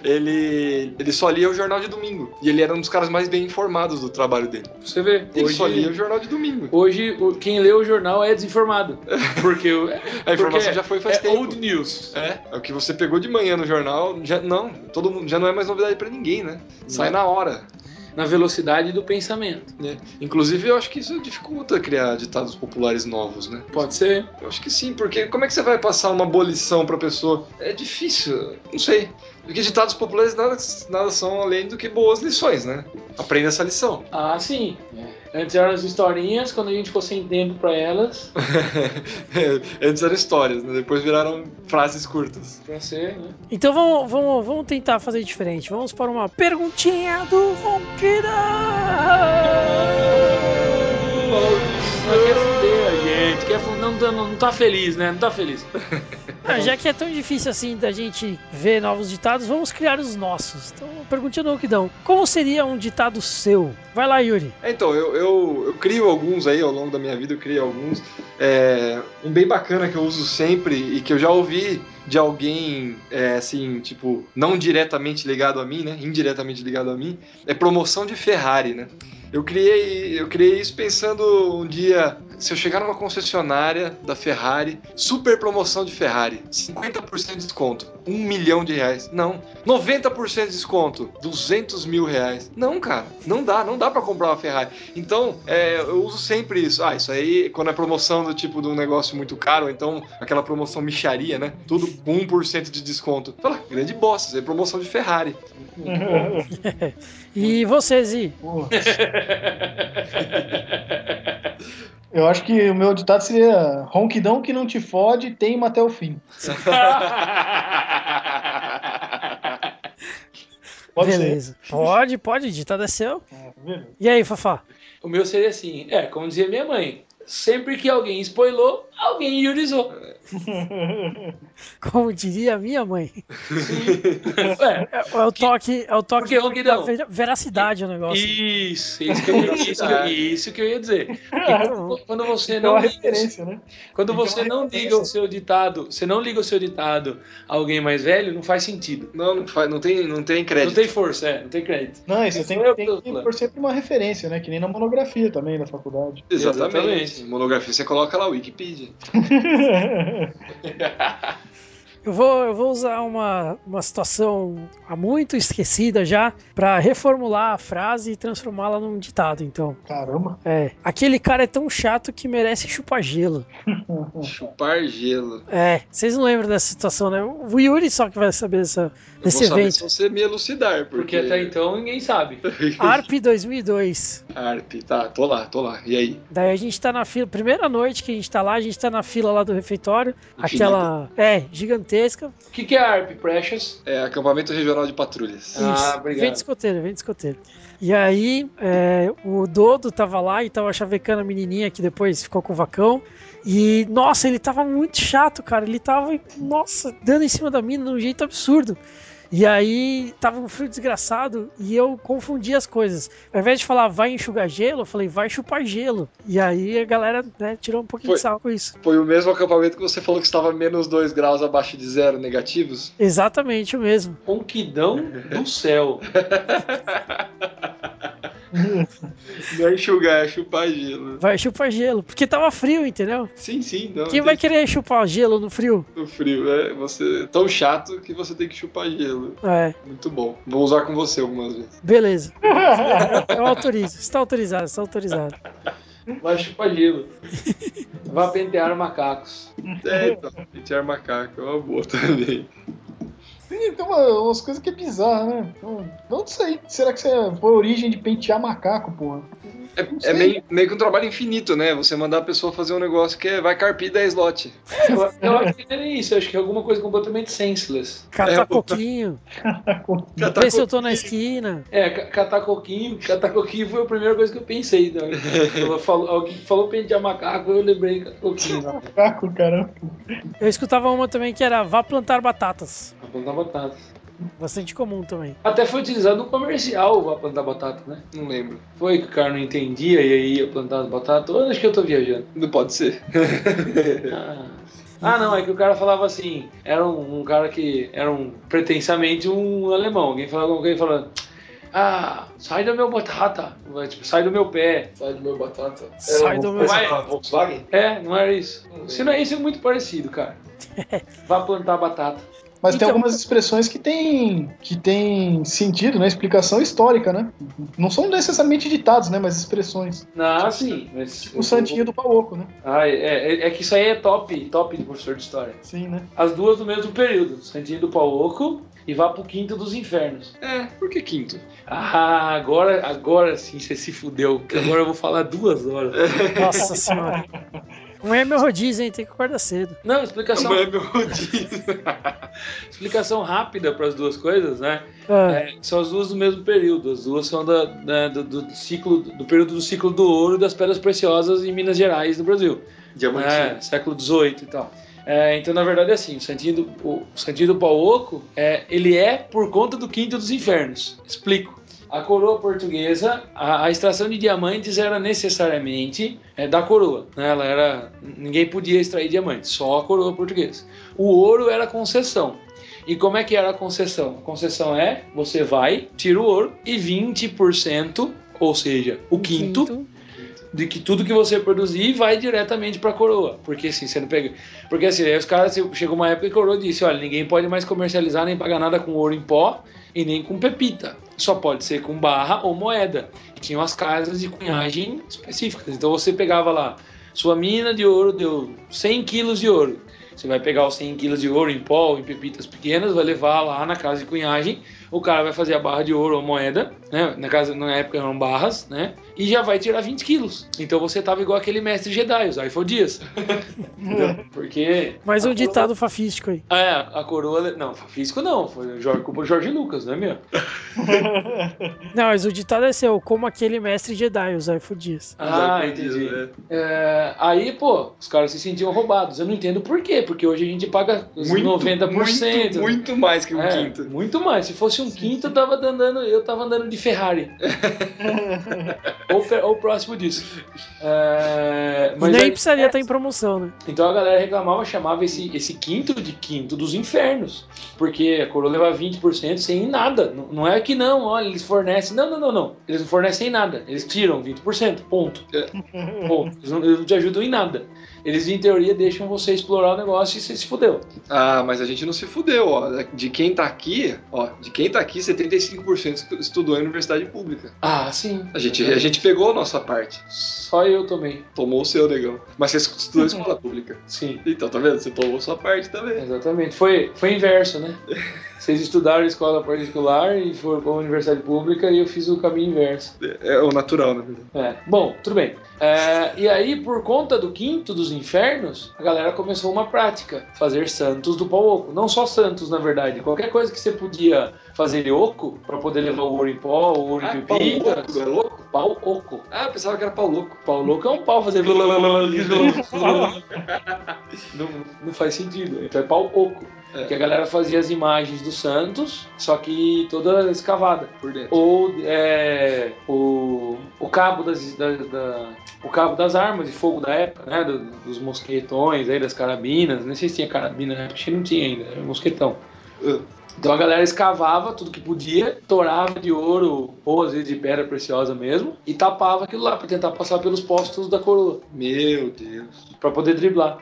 Ele, ele só lia o jornal de domingo. E ele era um dos caras mais bem informados do trabalho dele. Você vê, Ele hoje, só lia o jornal de domingo. hoje quem lê o jornal é desinformado. Porque o- A informação porque já foi faz é tempo. old news. É, é o que você pegou de manhã no jornal, já não, todo mundo já não é mais novidade pra ninguém, né? Sai na hora. Na velocidade do pensamento. né? Inclusive, eu acho que isso dificulta criar ditados populares novos, né? Pode ser. Eu acho que sim, porque como é que você vai passar uma boa lição pra pessoa? É difícil, não sei. Porque ditados populares nada, nada são além do que boas lições, né? Aprenda essa lição. Ah, sim. Antes eram as historinhas, quando a gente ficou sem tempo pra elas. Antes eram histórias, né? Depois viraram frases curtas. Pra ser, né? Então vamos, vamos, vamos tentar fazer diferente. Vamos para uma perguntinha do Ronqueira! Não quer fuder a gente, quer fuder, não, tá- não tá feliz, né? Não tá feliz. Ah, já que é tão difícil assim da gente ver novos ditados, vamos criar os nossos. Então, perguntinha do Ronquidão. Como seria um ditado seu? Vai lá, Yuri. É, Então, eu, eu, eu crio alguns aí ao longo da minha vida, eu crio alguns. É, um bem bacana que eu uso sempre e que eu já ouvi de alguém, é, assim, tipo, não diretamente ligado a mim, né? Indiretamente ligado a mim, é promoção de Ferrari, né? Eu criei, eu criei isso pensando um dia, se eu chegar numa concessionária da Ferrari, super promoção de Ferrari, 50% de desconto, 1 milhão de reais. Não. 90% de desconto, 200 mil reais. Não, cara, não dá, não dá para comprar uma Ferrari. Então, é, eu uso sempre isso. Ah, isso aí, quando é promoção do tipo de um negócio muito caro, então aquela promoção micharia, né? Tudo com 1% de desconto. Fala, grande bosta, isso aí é promoção de Ferrari. E você, Zi? Eu acho que o meu ditado seria ronquidão que não te fode, teima até o fim. Pode ser. Beleza. Pode, pode, ditado é seu. É. E aí, Fafá? O meu seria assim, é, como dizia minha mãe, sempre que alguém spoilou, alguém iorizou. Como diria a minha mãe. É, É, é o toque, é o toque Porque, da ver- veracidade o negócio. Isso, isso que eu ia, isso, que- isso que eu ia dizer. Porque quando, você É não liga, né? quando Então, você não liga o seu ditado, você não liga o seu ditado a alguém mais velho, não faz sentido. Não, não, faz, não, tem, não tem Não crédito. tem força, é, não tem crédito. Não, isso tem, Isso é tem que por sempre uma referência, né? Que nem na monografia também da faculdade. Exatamente. Exatamente. Monografia, você coloca lá, Wikipedia. yeah. Eu vou, eu vou usar uma, uma situação há muito esquecida já para reformular a frase e transformá-la num ditado. Então, Caramba. é. Aquele cara é tão chato que merece chupar gelo. Chupar gelo. É, vocês não lembram dessa situação, né? O Yuri só que vai saber dessa, Eu desse vou saber evento. se você me elucidar, porque... Porque até então ninguém sabe. ARP 2002. Arp, tá, tô lá, tô lá. E aí? Daí a gente tá na fila, primeira noite que a gente tá lá, a gente tá na fila lá do refeitório, Infinita. aquela, é, gigantesca. O que, que é ARP, Precious? É acampamento regional de patrulhas. Ah, Isso, obrigado. vem de escoteiro, vem de escoteiro. E aí, é, o Dodo tava lá e tava chavecando a menininha que depois ficou com o vacão. E, nossa, ele tava muito chato, cara. Ele tava, nossa, dando em cima da mina de um jeito absurdo. E aí, tava um frio desgraçado e eu confundi as coisas. Ao invés de falar vai enxugar gelo, eu falei vai chupar gelo. E aí a galera né, tirou um pouquinho Foi. de sal com isso. Foi o mesmo acampamento que você falou que estava menos 2 graus abaixo de zero negativos? Exatamente o mesmo. Ronquidão do céu. Não é enxugar, é chupar gelo. Vai chupar gelo. Porque tava frio, entendeu? Sim, sim, não. Quem vai querer chupar gelo no frio? No frio, é você é tão chato que você tem que chupar gelo. É, Muito bom. Vou usar com você algumas vezes. beleza. Eu autorizo. Está autorizado, está autorizado. Vai chupar gelo. Vai pentear macacos. É, então. Pentear macaco é uma boa também. Tem, uma- umas coisas que é bizarra, né? Então, não sei. Será que você foi a origem de pentear macaco, porra? É, é meio, meio que um trabalho infinito, né? Você mandar a pessoa fazer um negócio que é, vai carpir 10 lote. Eu, eu acho que não é isso, eu acho que é alguma coisa completamente senseless. Catar É, coquinho. Catar Ver se eu tô coquinho. na esquina. É, ca- catar coquinho, catar coquinho foi a primeira coisa que eu pensei. Né? Ela falou, alguém falou pentear macaco, eu lembrei catar coquinho. Né? Macaco, caramba. Eu escutava uma também que era vá plantar batatas. Pra plantar batata. Bastante comum também. Até foi utilizado no comercial a plantar batata, né? Não lembro. Foi que o cara não entendia e aí ia plantar as batatas. Ou acho que eu tô viajando. Não pode ser. Ah. Ah, não, é que o cara falava assim, era um, um cara que era um pretensamente um alemão. Alguém falava coisa falando, ah, sai do meu batata, tipo, sai do meu pé. Sai do meu batata. Sai do meu- Vai. Volkswagen? É, não era isso. Se não é isso, é muito parecido, cara. Vá plantar batata. Mas tem Então- algumas expressões que têm que tem sentido, né? Explicação histórica, né? Não são necessariamente ditados, né? Mas expressões. Ah, sim. Mas, O santinho do Paoco, né? Ah, é, é, é que isso aí é top, top de professor de história. Sim, né? As duas do mesmo período, Santinho do Pauoco e vá pro Quinto dos Infernos. É, por que quinto? Ah, agora, agora sim você se fudeu, agora eu vou falar duas horas. Nossa senhora. Não é meu rodízio, hein? Tem que acordar cedo. Não, explicação, Não é meu rodízio. explicação rápida para as duas coisas, né? Ah, É, são as duas do mesmo período. As duas são da, da- do, do ciclo, do período do ciclo do ouro e das pedras preciosas em Minas Gerais, no Brasil. Diamantina. É, século XVIII e tal. É, então, na verdade, é assim, o santinho do, o santinho do pau oco, é, ele é por conta do quinto dos infernos. Explico. A coroa portuguesa, a, a extração de diamantes era necessariamente é, da coroa. Né? Ela era, ninguém podia extrair diamantes, só a coroa portuguesa. O ouro era concessão. E como é que era a concessão? A concessão é, você vai, tira o ouro e 20%, ou seja, o quinto, de que tudo que você produzir vai diretamente para a coroa. Porque assim, você não pega. Porque assim, aí os caras chegou uma época que a coroa disse: olha, ninguém pode mais comercializar nem pagar nada com ouro em pó e nem com pepita. Só pode ser com barra ou moeda. E tinham as casas de cunhagem específicas. Então você pegava lá, sua mina de ouro deu 100 quilos de ouro. Você vai pegar os 100 quilos de ouro em pó em pepitas pequenas, vai levar lá na casa de cunhagem. O cara vai fazer a barra de ouro ou moeda, né? Na, casa, na época eram barras, né? E já vai tirar 20 quilos. Então você tava igual aquele mestre Jedi, os Dias. Porque. Mais um a ditado fafístico aí. Coroa, é, a coroa. Não, físico não. Foi Jorge, culpa do Jorge Lucas, não é mesmo? Não, mas o ditado é seu, como aquele mestre Jedi, os Dias. Ah, entendi. né? É, aí, pô, os caras se sentiam roubados. Eu não entendo por quê, porque hoje a gente paga os 90%. Muito, muito mais que um É, quinto. Muito mais. Se fosse um quinto, eu tava andando, eu tava andando de Ferrari. ou, ou próximo disso. É, E mas nem aí- precisaria estar em promoção, né? Então a galera reclamava, chamava esse, esse quinto de quinto dos infernos. Porque a coroa leva 20% sem nada. Não, não é que não, olha, eles fornecem. Não, não, não, não. Eles não fornecem nada. Eles tiram 20%. Ponto. Ponto. Eles não, eles não te ajudam em nada. Eles, em teoria, deixam você explorar o negócio e você se fudeu. Ah, mas a gente não se fudeu, ó. De quem tá aqui, ó, de quem tá aqui, 75% estu- estudou em universidade pública. Ah, sim. A gente, a gente pegou a nossa parte. Só eu tomei. Tomou o seu, negão. Mas você estudou em escola pública. Sim. Então, tá vendo? Você tomou sua parte também. Exatamente. Foi, foi inverso, né? Vocês estudaram em escola particular e foram para a universidade pública e eu fiz o caminho inverso. É o natural, na verdade. É. Bom, tudo bem. É, e aí, por conta do quinto dos infernos, a galera começou uma prática: fazer santos do pau oco. Não só santos, na verdade. Qualquer coisa que você podia fazer de oco para poder levar o ouro em pó, o ouro Ah, em pau pepitas. louco, é louco? Pau oco. Ah, eu pensava que era pau louco. Pau louco é um pau fazer. não, não faz sentido. Então é pau oco. É. Que a galera fazia as imagens dos santos, só que toda escavada. Por dentro. Ou é, o, o cabo das da, da- o cabo das armas de fogo da época, né? do- dos mosquetões, aí, das carabinas. Nem sei se tinha carabina na época, acho que não tinha ainda, era mosquetão. Ah. Então a galera escavava tudo que podia, torava de ouro ou às vezes de pedra preciosa mesmo, e tapava aquilo lá para tentar passar pelos postos da coroa, Meu Deus. para poder driblar.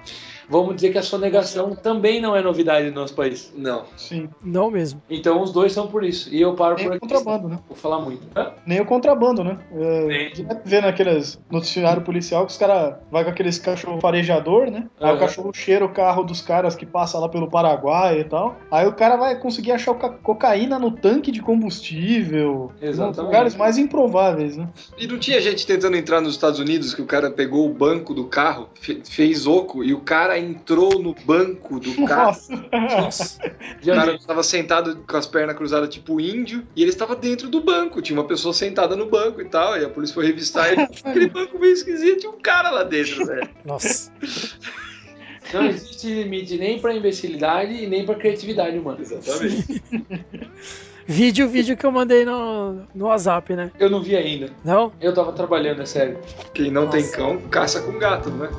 Vamos dizer que a sonegação também não é novidade no nosso país. Não. Sim. Não mesmo. Então os dois são por isso. E eu paro Nem por o aqui. contrabando, né? Vou falar muito. Hã? Nem o contrabando, né? É, Nem. vê naqueles noticiário policial que os caras vai com aqueles cachorro farejador, né? Aí Aham. o cachorro cheira o carro dos caras que passa lá pelo Paraguai e tal. Aí o cara vai conseguir achar o ca- cocaína no tanque de combustível. Exatamente. Nos lugares mais improváveis, né? E não tinha gente tentando entrar nos Estados Unidos que o cara pegou o banco do carro, fe- fez oco, e o cara entrou no banco do carro. Nossa. Nossa. O cara estava sentado com as pernas cruzadas, tipo índio, e ele estava dentro do banco. Tinha uma pessoa sentada no banco e tal, e a polícia foi revistar ele. Aquele banco meio esquisito, tinha um cara lá dentro, velho. Nossa. Não existe limite nem pra imbecilidade e nem pra criatividade humana. Exatamente. Vídeo, vídeo que eu mandei no, no WhatsApp, né? Eu não vi ainda. Não? Eu tava trabalhando, é sério. Quem não tem Nossa. cão, caça com gato, né?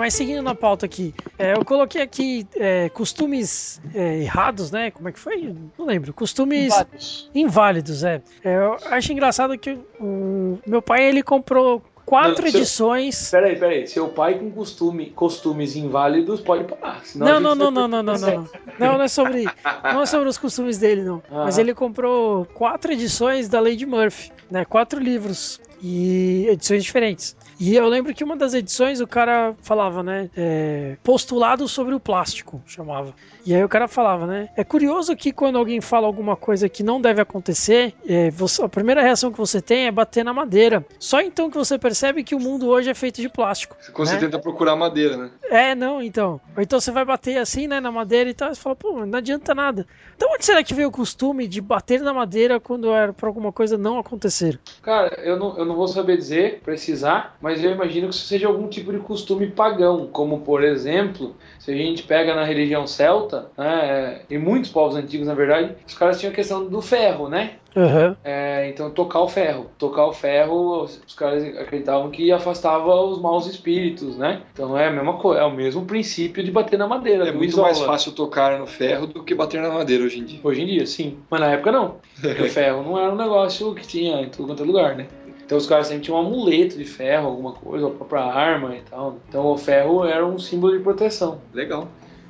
Mas seguindo na pauta aqui, é, eu coloquei aqui é, costumes é, errados, né? Como é que foi? Não lembro. Costumes Vários. inválidos, é. É, Eu acho engraçado que o meu pai ele comprou quatro Não, seu- edições. Peraí, peraí. Seu pai com costume, costumes inválidos pode parar. Não, não, não, não, não, não, não, não. Não, não é sobre, não é sobre os costumes dele, não. Aham. Mas ele comprou quatro edições da de Murphy, né? Quatro livros. E edições diferentes. E eu lembro que uma das edições o cara falava, né? é, postulado sobre o plástico, chamava. E aí o cara falava, né? É curioso que quando alguém fala alguma coisa que não deve acontecer, é, você- a primeira reação que você tem é bater na madeira. Só então que você percebe que o mundo hoje é feito de plástico. Quando você né? tenta procurar madeira, né? É, não, então. Ou então você vai bater assim, né, na madeira e tal, e você fala, pô, não adianta nada. Então onde será que veio o costume de bater na madeira quando era pra alguma coisa não acontecer? Cara, eu não, eu não vou saber dizer, precisar, mas eu imagino que isso seja algum tipo de costume pagão, como por exemplo, se a gente pega na religião celta, né, e muitos povos antigos na verdade, os caras tinham a questão do ferro, né? Aham. É, então tocar o ferro. Tocar o ferro, os os caras acreditavam que afastava os maus espíritos, né? Então é a mesma coisa, é o mesmo princípio de bater na madeira. É muito isola. mais fácil tocar no ferro do que bater na madeira hoje em dia. Hoje em dia, sim. Mas na época não. Porque o ferro não era um negócio que tinha em tudo quanto é lugar, né? Então os caras sempre tinham um amuleto de ferro, alguma coisa, a própria arma e tal. Então o ferro era um símbolo de proteção. Legal.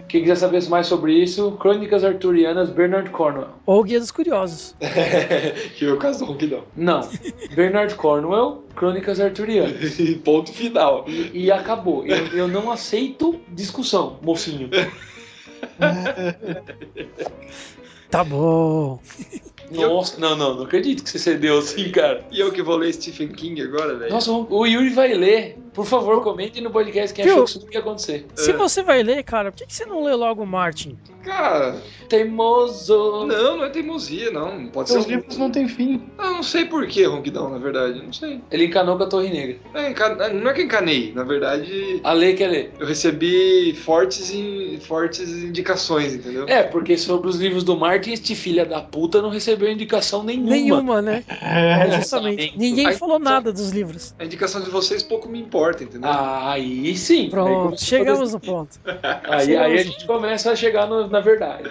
Quem quiser saber mais sobre isso, Crônicas Arturianas, Bernard Cornwell. Ou Guia dos Curiosos. que é o caso do Ronquidão. Não, Bernard Cornwell, Crônicas Arturianas. Ponto final. E, e acabou. Eu, eu não aceito discussão, mocinho. Tá bom. Nossa, não, não, não acredito que você cedeu assim, cara. E eu que vou ler Stephen King agora, velho. Nossa, o Yuri vai ler. Por favor, comente no podcast quem Viu? achou que isso ia acontecer. Se você vai ler, cara, por que, que você não lê logo o Martin? Cara, Teimoso. não, não é teimosia, não. Pode ser um... livros não têm fim. Eu não sei por que Ronquidão, na verdade. Não sei. Ele encanou com a Torre Negra. É, enca- Não é que encanei. Na verdade, A lei quer ler. eu recebi fortes, in- fortes indicações, entendeu? É, porque sobre os livros do Martin, este filho da puta não recebeu indicação nenhuma. Nenhuma, né? É, justamente. Ninguém Aí, falou nada dos livros. A indicação de vocês pouco me importa, entendeu? Ah, Aí sim. Aí Pronto, começa a chegamos fazer no ponto. Aí, aí a gente começa a chegar no- na verdade.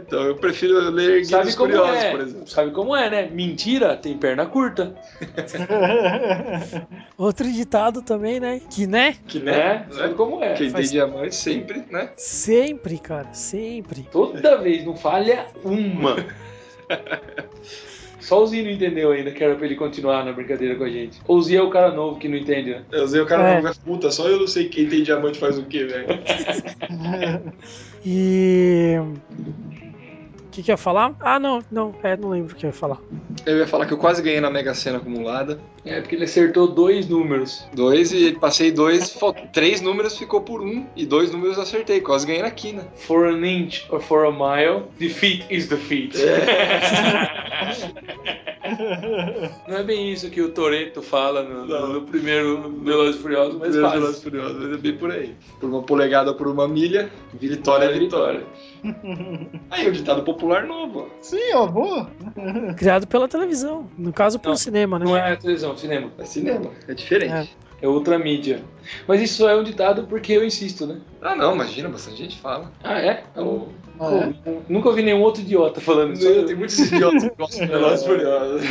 Então, eu prefiro ler Guia Sabe dos como Curiosos, é? por exemplo. Sabe como é, né? Mentira tem perna curta. Outro ditado também, né? Que, né? Que, Né? né? Sabe como é? Quem Faz- tem diamante sempre, né? Sempre, cara, sempre. Toda vez, não falha uma. Só o Zinho não entendeu ainda, que era pra ele continuar na brincadeira com a gente. Ou o Zinho é o cara novo que não entende, né? Eu usei o cara É. não é puta, só eu não sei quem tem diamante faz o quê, velho. E. O que, que ia falar? Ah, não, não, é, não lembro o que ia falar. Eu ia falar que eu quase ganhei na Mega Sena acumulada. É, porque ele acertou dois números. Dois e passei dois, três números ficou por um e dois números eu acertei, quase ganhei na quina. For an inch or for a mile, defeat is defeat. Não é bem isso que o Toreto fala no, no- no primeiro Velozes e Furiosos, mas. Velozes e Furiosos, mas é bem por aí. Por uma polegada por uma milha, vitória é vitória. Aí o ditado popular novo. Sim, ó, boa. Criado pela televisão. No caso, pelo Não, cinema, né? Não é televisão, cinema. É cinema, é diferente. É outra mídia. Mas isso é um ditado porque eu insisto, né? Ah não, imagina, bastante gente fala. Ah, é? Eu, Ah, é? nunca ouvi nenhum outro idiota falando isso. Tem muitos idiotas que gostam de Velozes e Furiosos.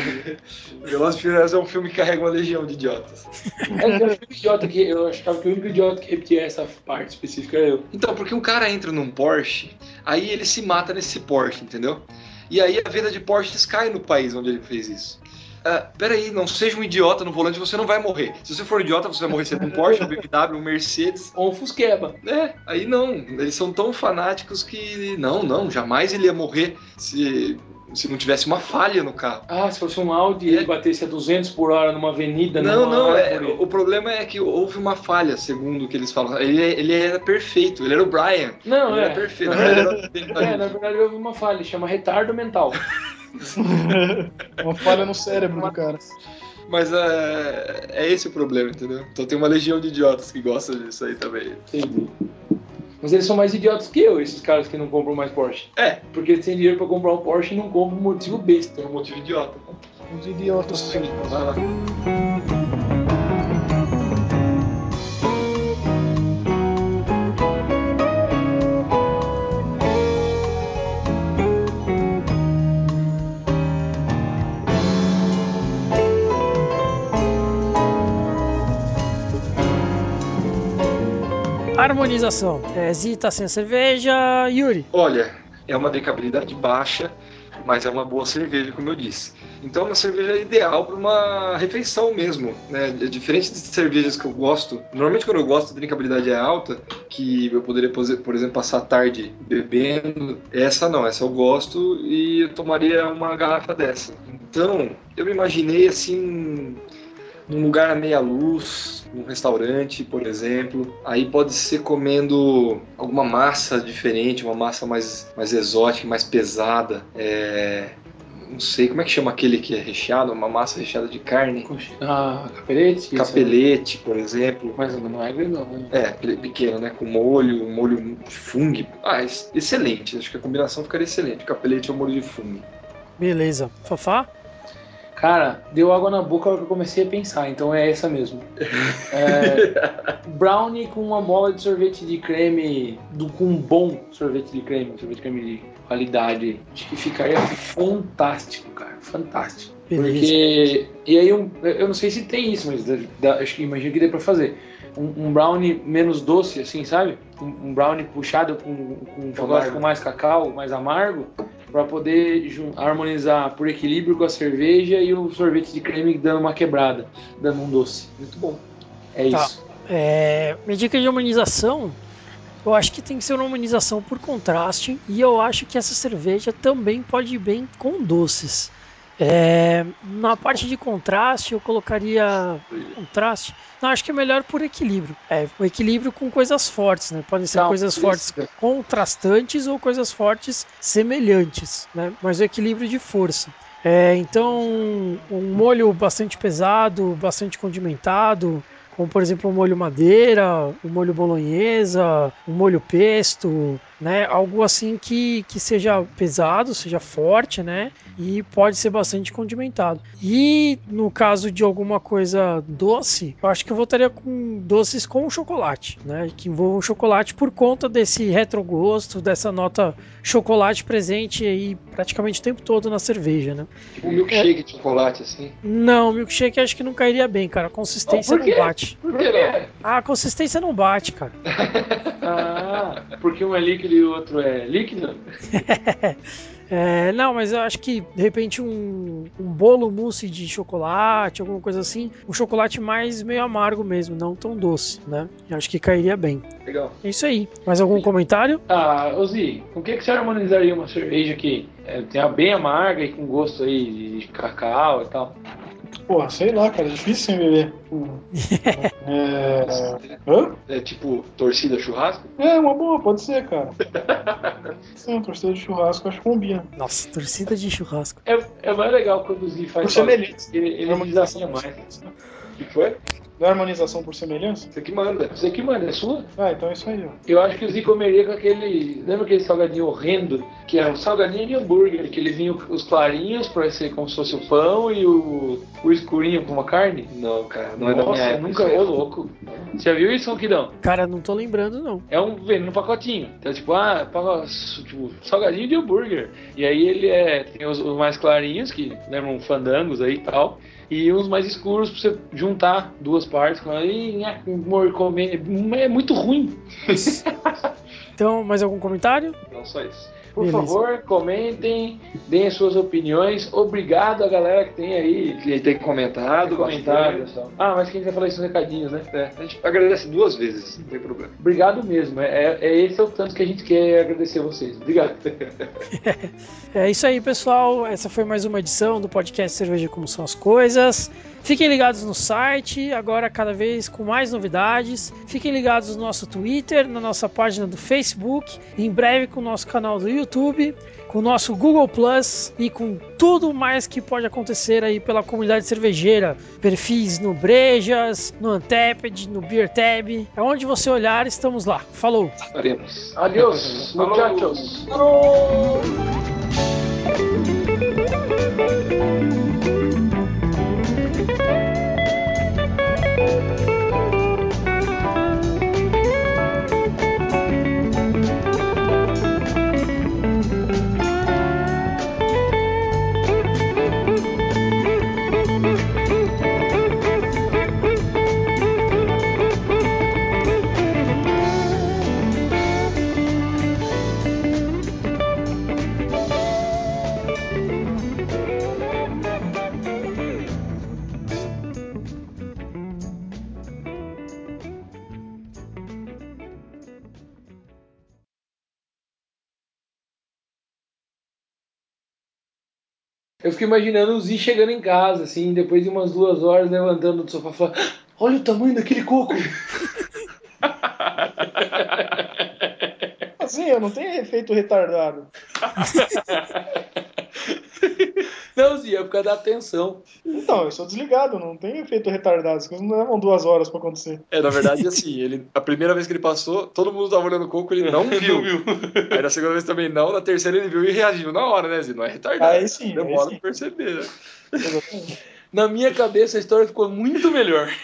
Velozes e Furiosos é um filme que carrega uma legião de idiotas. É, que o idiota que eu achava que o único idiota que repetia essa parte específica era eu. Então, porque um cara entra num Porsche, aí ele se mata nesse Porsche, entendeu? E aí a venda de Porsches cai no país onde ele fez isso. Ah, peraí, não seja um idiota no volante, você não vai morrer. Se você for um idiota, você vai morrer sendo um Porsche, um BMW, um Mercedes. Ou um Fusqueba. É, aí não. Eles são tão fanáticos que. Não, não, jamais ele ia morrer se, se não tivesse uma falha no carro. Ah, se fosse um Audi e ele batesse a 200 por hora numa avenida, Não, numa não, é, o problema é que houve uma falha, segundo o que eles falam. Ele, ele era perfeito, ele era o Brian. Não, ele é. era perfeito. Na Ele verdade, era... é, na verdade houve uma falha, chama retardo mental. Uma falha no cérebro do cara. Mas é, é esse o problema, entendeu? Então tem uma legião de idiotas que gostam disso aí também. Entendi. Mas eles são mais idiotas que eu, esses caras que não compram mais Porsche. É, Porque eles têm dinheiro pra comprar um Porsche e não compram por motivo besta. tem um motivo idiota. Uns idiotas. sim. Vai Harmonização. É, Zi tá sem cerveja. Yuri. Olha, é uma decabilidade baixa, mas é uma boa cerveja, como eu disse. Então, é uma cerveja ideal para uma refeição mesmo, né? É diferente de cervejas que eu gosto. Normalmente, quando eu gosto, a drinkabilidade é alta, que eu poderia, por exemplo, passar a tarde bebendo. Essa não, essa eu gosto e eu tomaria uma garrafa dessa. Então, eu me imaginei assim num lugar à meia luz, num restaurante, por exemplo. Aí pode ser comendo alguma massa diferente, uma massa mais, mais exótica, mais pesada. É, não sei, como é que chama aquele que é recheado? Uma massa recheada de carne? Ah, capelete? Capelete, por exemplo. Mas não é grandão, né? É, pequeno, né? Com molho, um molho de fungo. Ah, ex- excelente. Acho que a combinação ficaria excelente. Capelete ao molho de fungo. Beleza. Fafá? Cara, deu água na boca a hora que eu comecei a pensar, então é essa mesmo. É, brownie com uma bola de sorvete de creme, do, com um bom sorvete de creme, sorvete de creme de qualidade. Acho que ficaria fantástico, cara. Fantástico. Porque. E aí, um, eu não sei se tem isso, mas dá- acho que imagino que dê pra fazer. Um, um brownie menos doce, assim, sabe? Um, um brownie puxado com, com chocolate Amargo. com mais cacau, mais amargo, pra poder harmonizar por equilíbrio com a cerveja e o sorvete de creme dando uma quebrada, dando um doce. Muito bom. É Tá. isso. É, minha dica de harmonização, eu acho que tem que ser uma harmonização por contraste e eu acho que essa cerveja também pode ir bem com doces. É, na parte de contraste, eu colocaria contraste. Não, acho que é melhor por equilíbrio. É, o equilíbrio com coisas fortes, né? Podem ser Não, coisas isso. fortes contrastantes ou coisas fortes semelhantes, né? Mas o equilíbrio de força. É, então, um molho bastante pesado, bastante condimentado, como por exemplo um molho madeira, um molho bolonhesa, um molho pesto, né? Algo assim que, que seja pesado, seja forte, né? E pode ser bastante condimentado. E no caso de alguma coisa doce, eu acho que eu voltaria com doces com chocolate, né? Que envolvam chocolate por conta desse retrogosto, dessa nota chocolate presente aí praticamente o tempo todo na cerveja, né? Tipo um milkshake de chocolate, assim. Não, milkshake acho que não cairia bem, cara. A consistência não bate. Por que não? A consistência não bate, cara. Ah, porque um é líquido e o outro é líquido? É, não, mas eu acho que de repente um, um bolo mousse de chocolate, alguma coisa assim, um chocolate mais meio amargo mesmo, não tão doce, né? Eu acho que cairia bem. Legal. É isso aí. Mais algum comentário? Ah, Ozi, com o que, que você harmonizaria uma cerveja que é, tenha bem amarga e com gosto aí de, de cacau e tal? Porra, sei lá, cara, é difícil sem beber. É... Hã? É tipo torcida churrasco? É, uma boa, pode ser, cara. Sim, torcida de churrasco acho que combina. Nossa, torcida de churrasco. É, é mais legal quando o Por faz. Ele, ele Harmonização desafia por mais. O que foi? Não é harmonização por semelhança? Você que manda. Você que manda, é sua? Ah, então é isso aí, ó. Eu acho que o Zi comeria com aquele. Lembra aquele salgadinho horrendo? Que era um salgadinho de hambúrguer, que ele vinha os clarinhos pra ser como se fosse o pão e o, o escurinho com uma carne? Não, cara, não é da Nossa, minha época. nunca ô louco. Você já viu isso, Ronquidão? Cara, não tô lembrando, não. É um vendo no pacotinho. Então, tipo, ah, tipo, salgadinho de hambúrguer. E aí ele é. Tem os, os mais clarinhos, que lembram fandangos aí e tal. E uns mais escuros pra você juntar duas partes. amor, comer. É muito ruim. Então, mais algum comentário? Não só isso. Por Beleza. favor, comentem, deem as suas opiniões. Obrigado a galera que tem aí. Ele tem comentado, Comentário, bastante. pessoal. Ah, mas quem vai falar isso nos recadinhos, né? É, a gente agradece duas vezes, não tem problema. Obrigado mesmo. É, é esse é o tanto que a gente quer agradecer a vocês. Obrigado. É isso aí, pessoal. Essa foi mais uma edição do podcast Cerveja Como São as Coisas. Fiquem ligados no site, agora cada vez com mais novidades. Fiquem ligados no nosso Twitter, na nossa página do Facebook, em breve com o nosso canal do YouTube, com o nosso Google Plus e com tudo mais que pode acontecer aí pela comunidade cervejeira. Perfis no Brejas, no Anteped, no Beer Tab. Aonde você olhar, estamos lá. Falou! Faremos. Adiós, Falou. muchachos. Eu fico imaginando o Zi chegando em casa, assim, depois de umas duas horas, levantando do sofá e falando: "Ah, Olha o tamanho daquele coco! Assim, eu não tenho efeito retardado. Não, Zi, é por causa da atenção. Então, eu sou desligado, não tenho efeito retardado. As coisas não levam duas horas pra acontecer. É, na verdade, assim, ele, a primeira vez que ele passou, todo mundo tava olhando o coco, ele não viu. Aí na segunda vez também não, na terceira ele viu e reagiu na hora, né, Zé? Não é retardado. Aí sim, aí Demora sim. pra perceber, né? Exatamente. Na minha cabeça a história ficou muito melhor.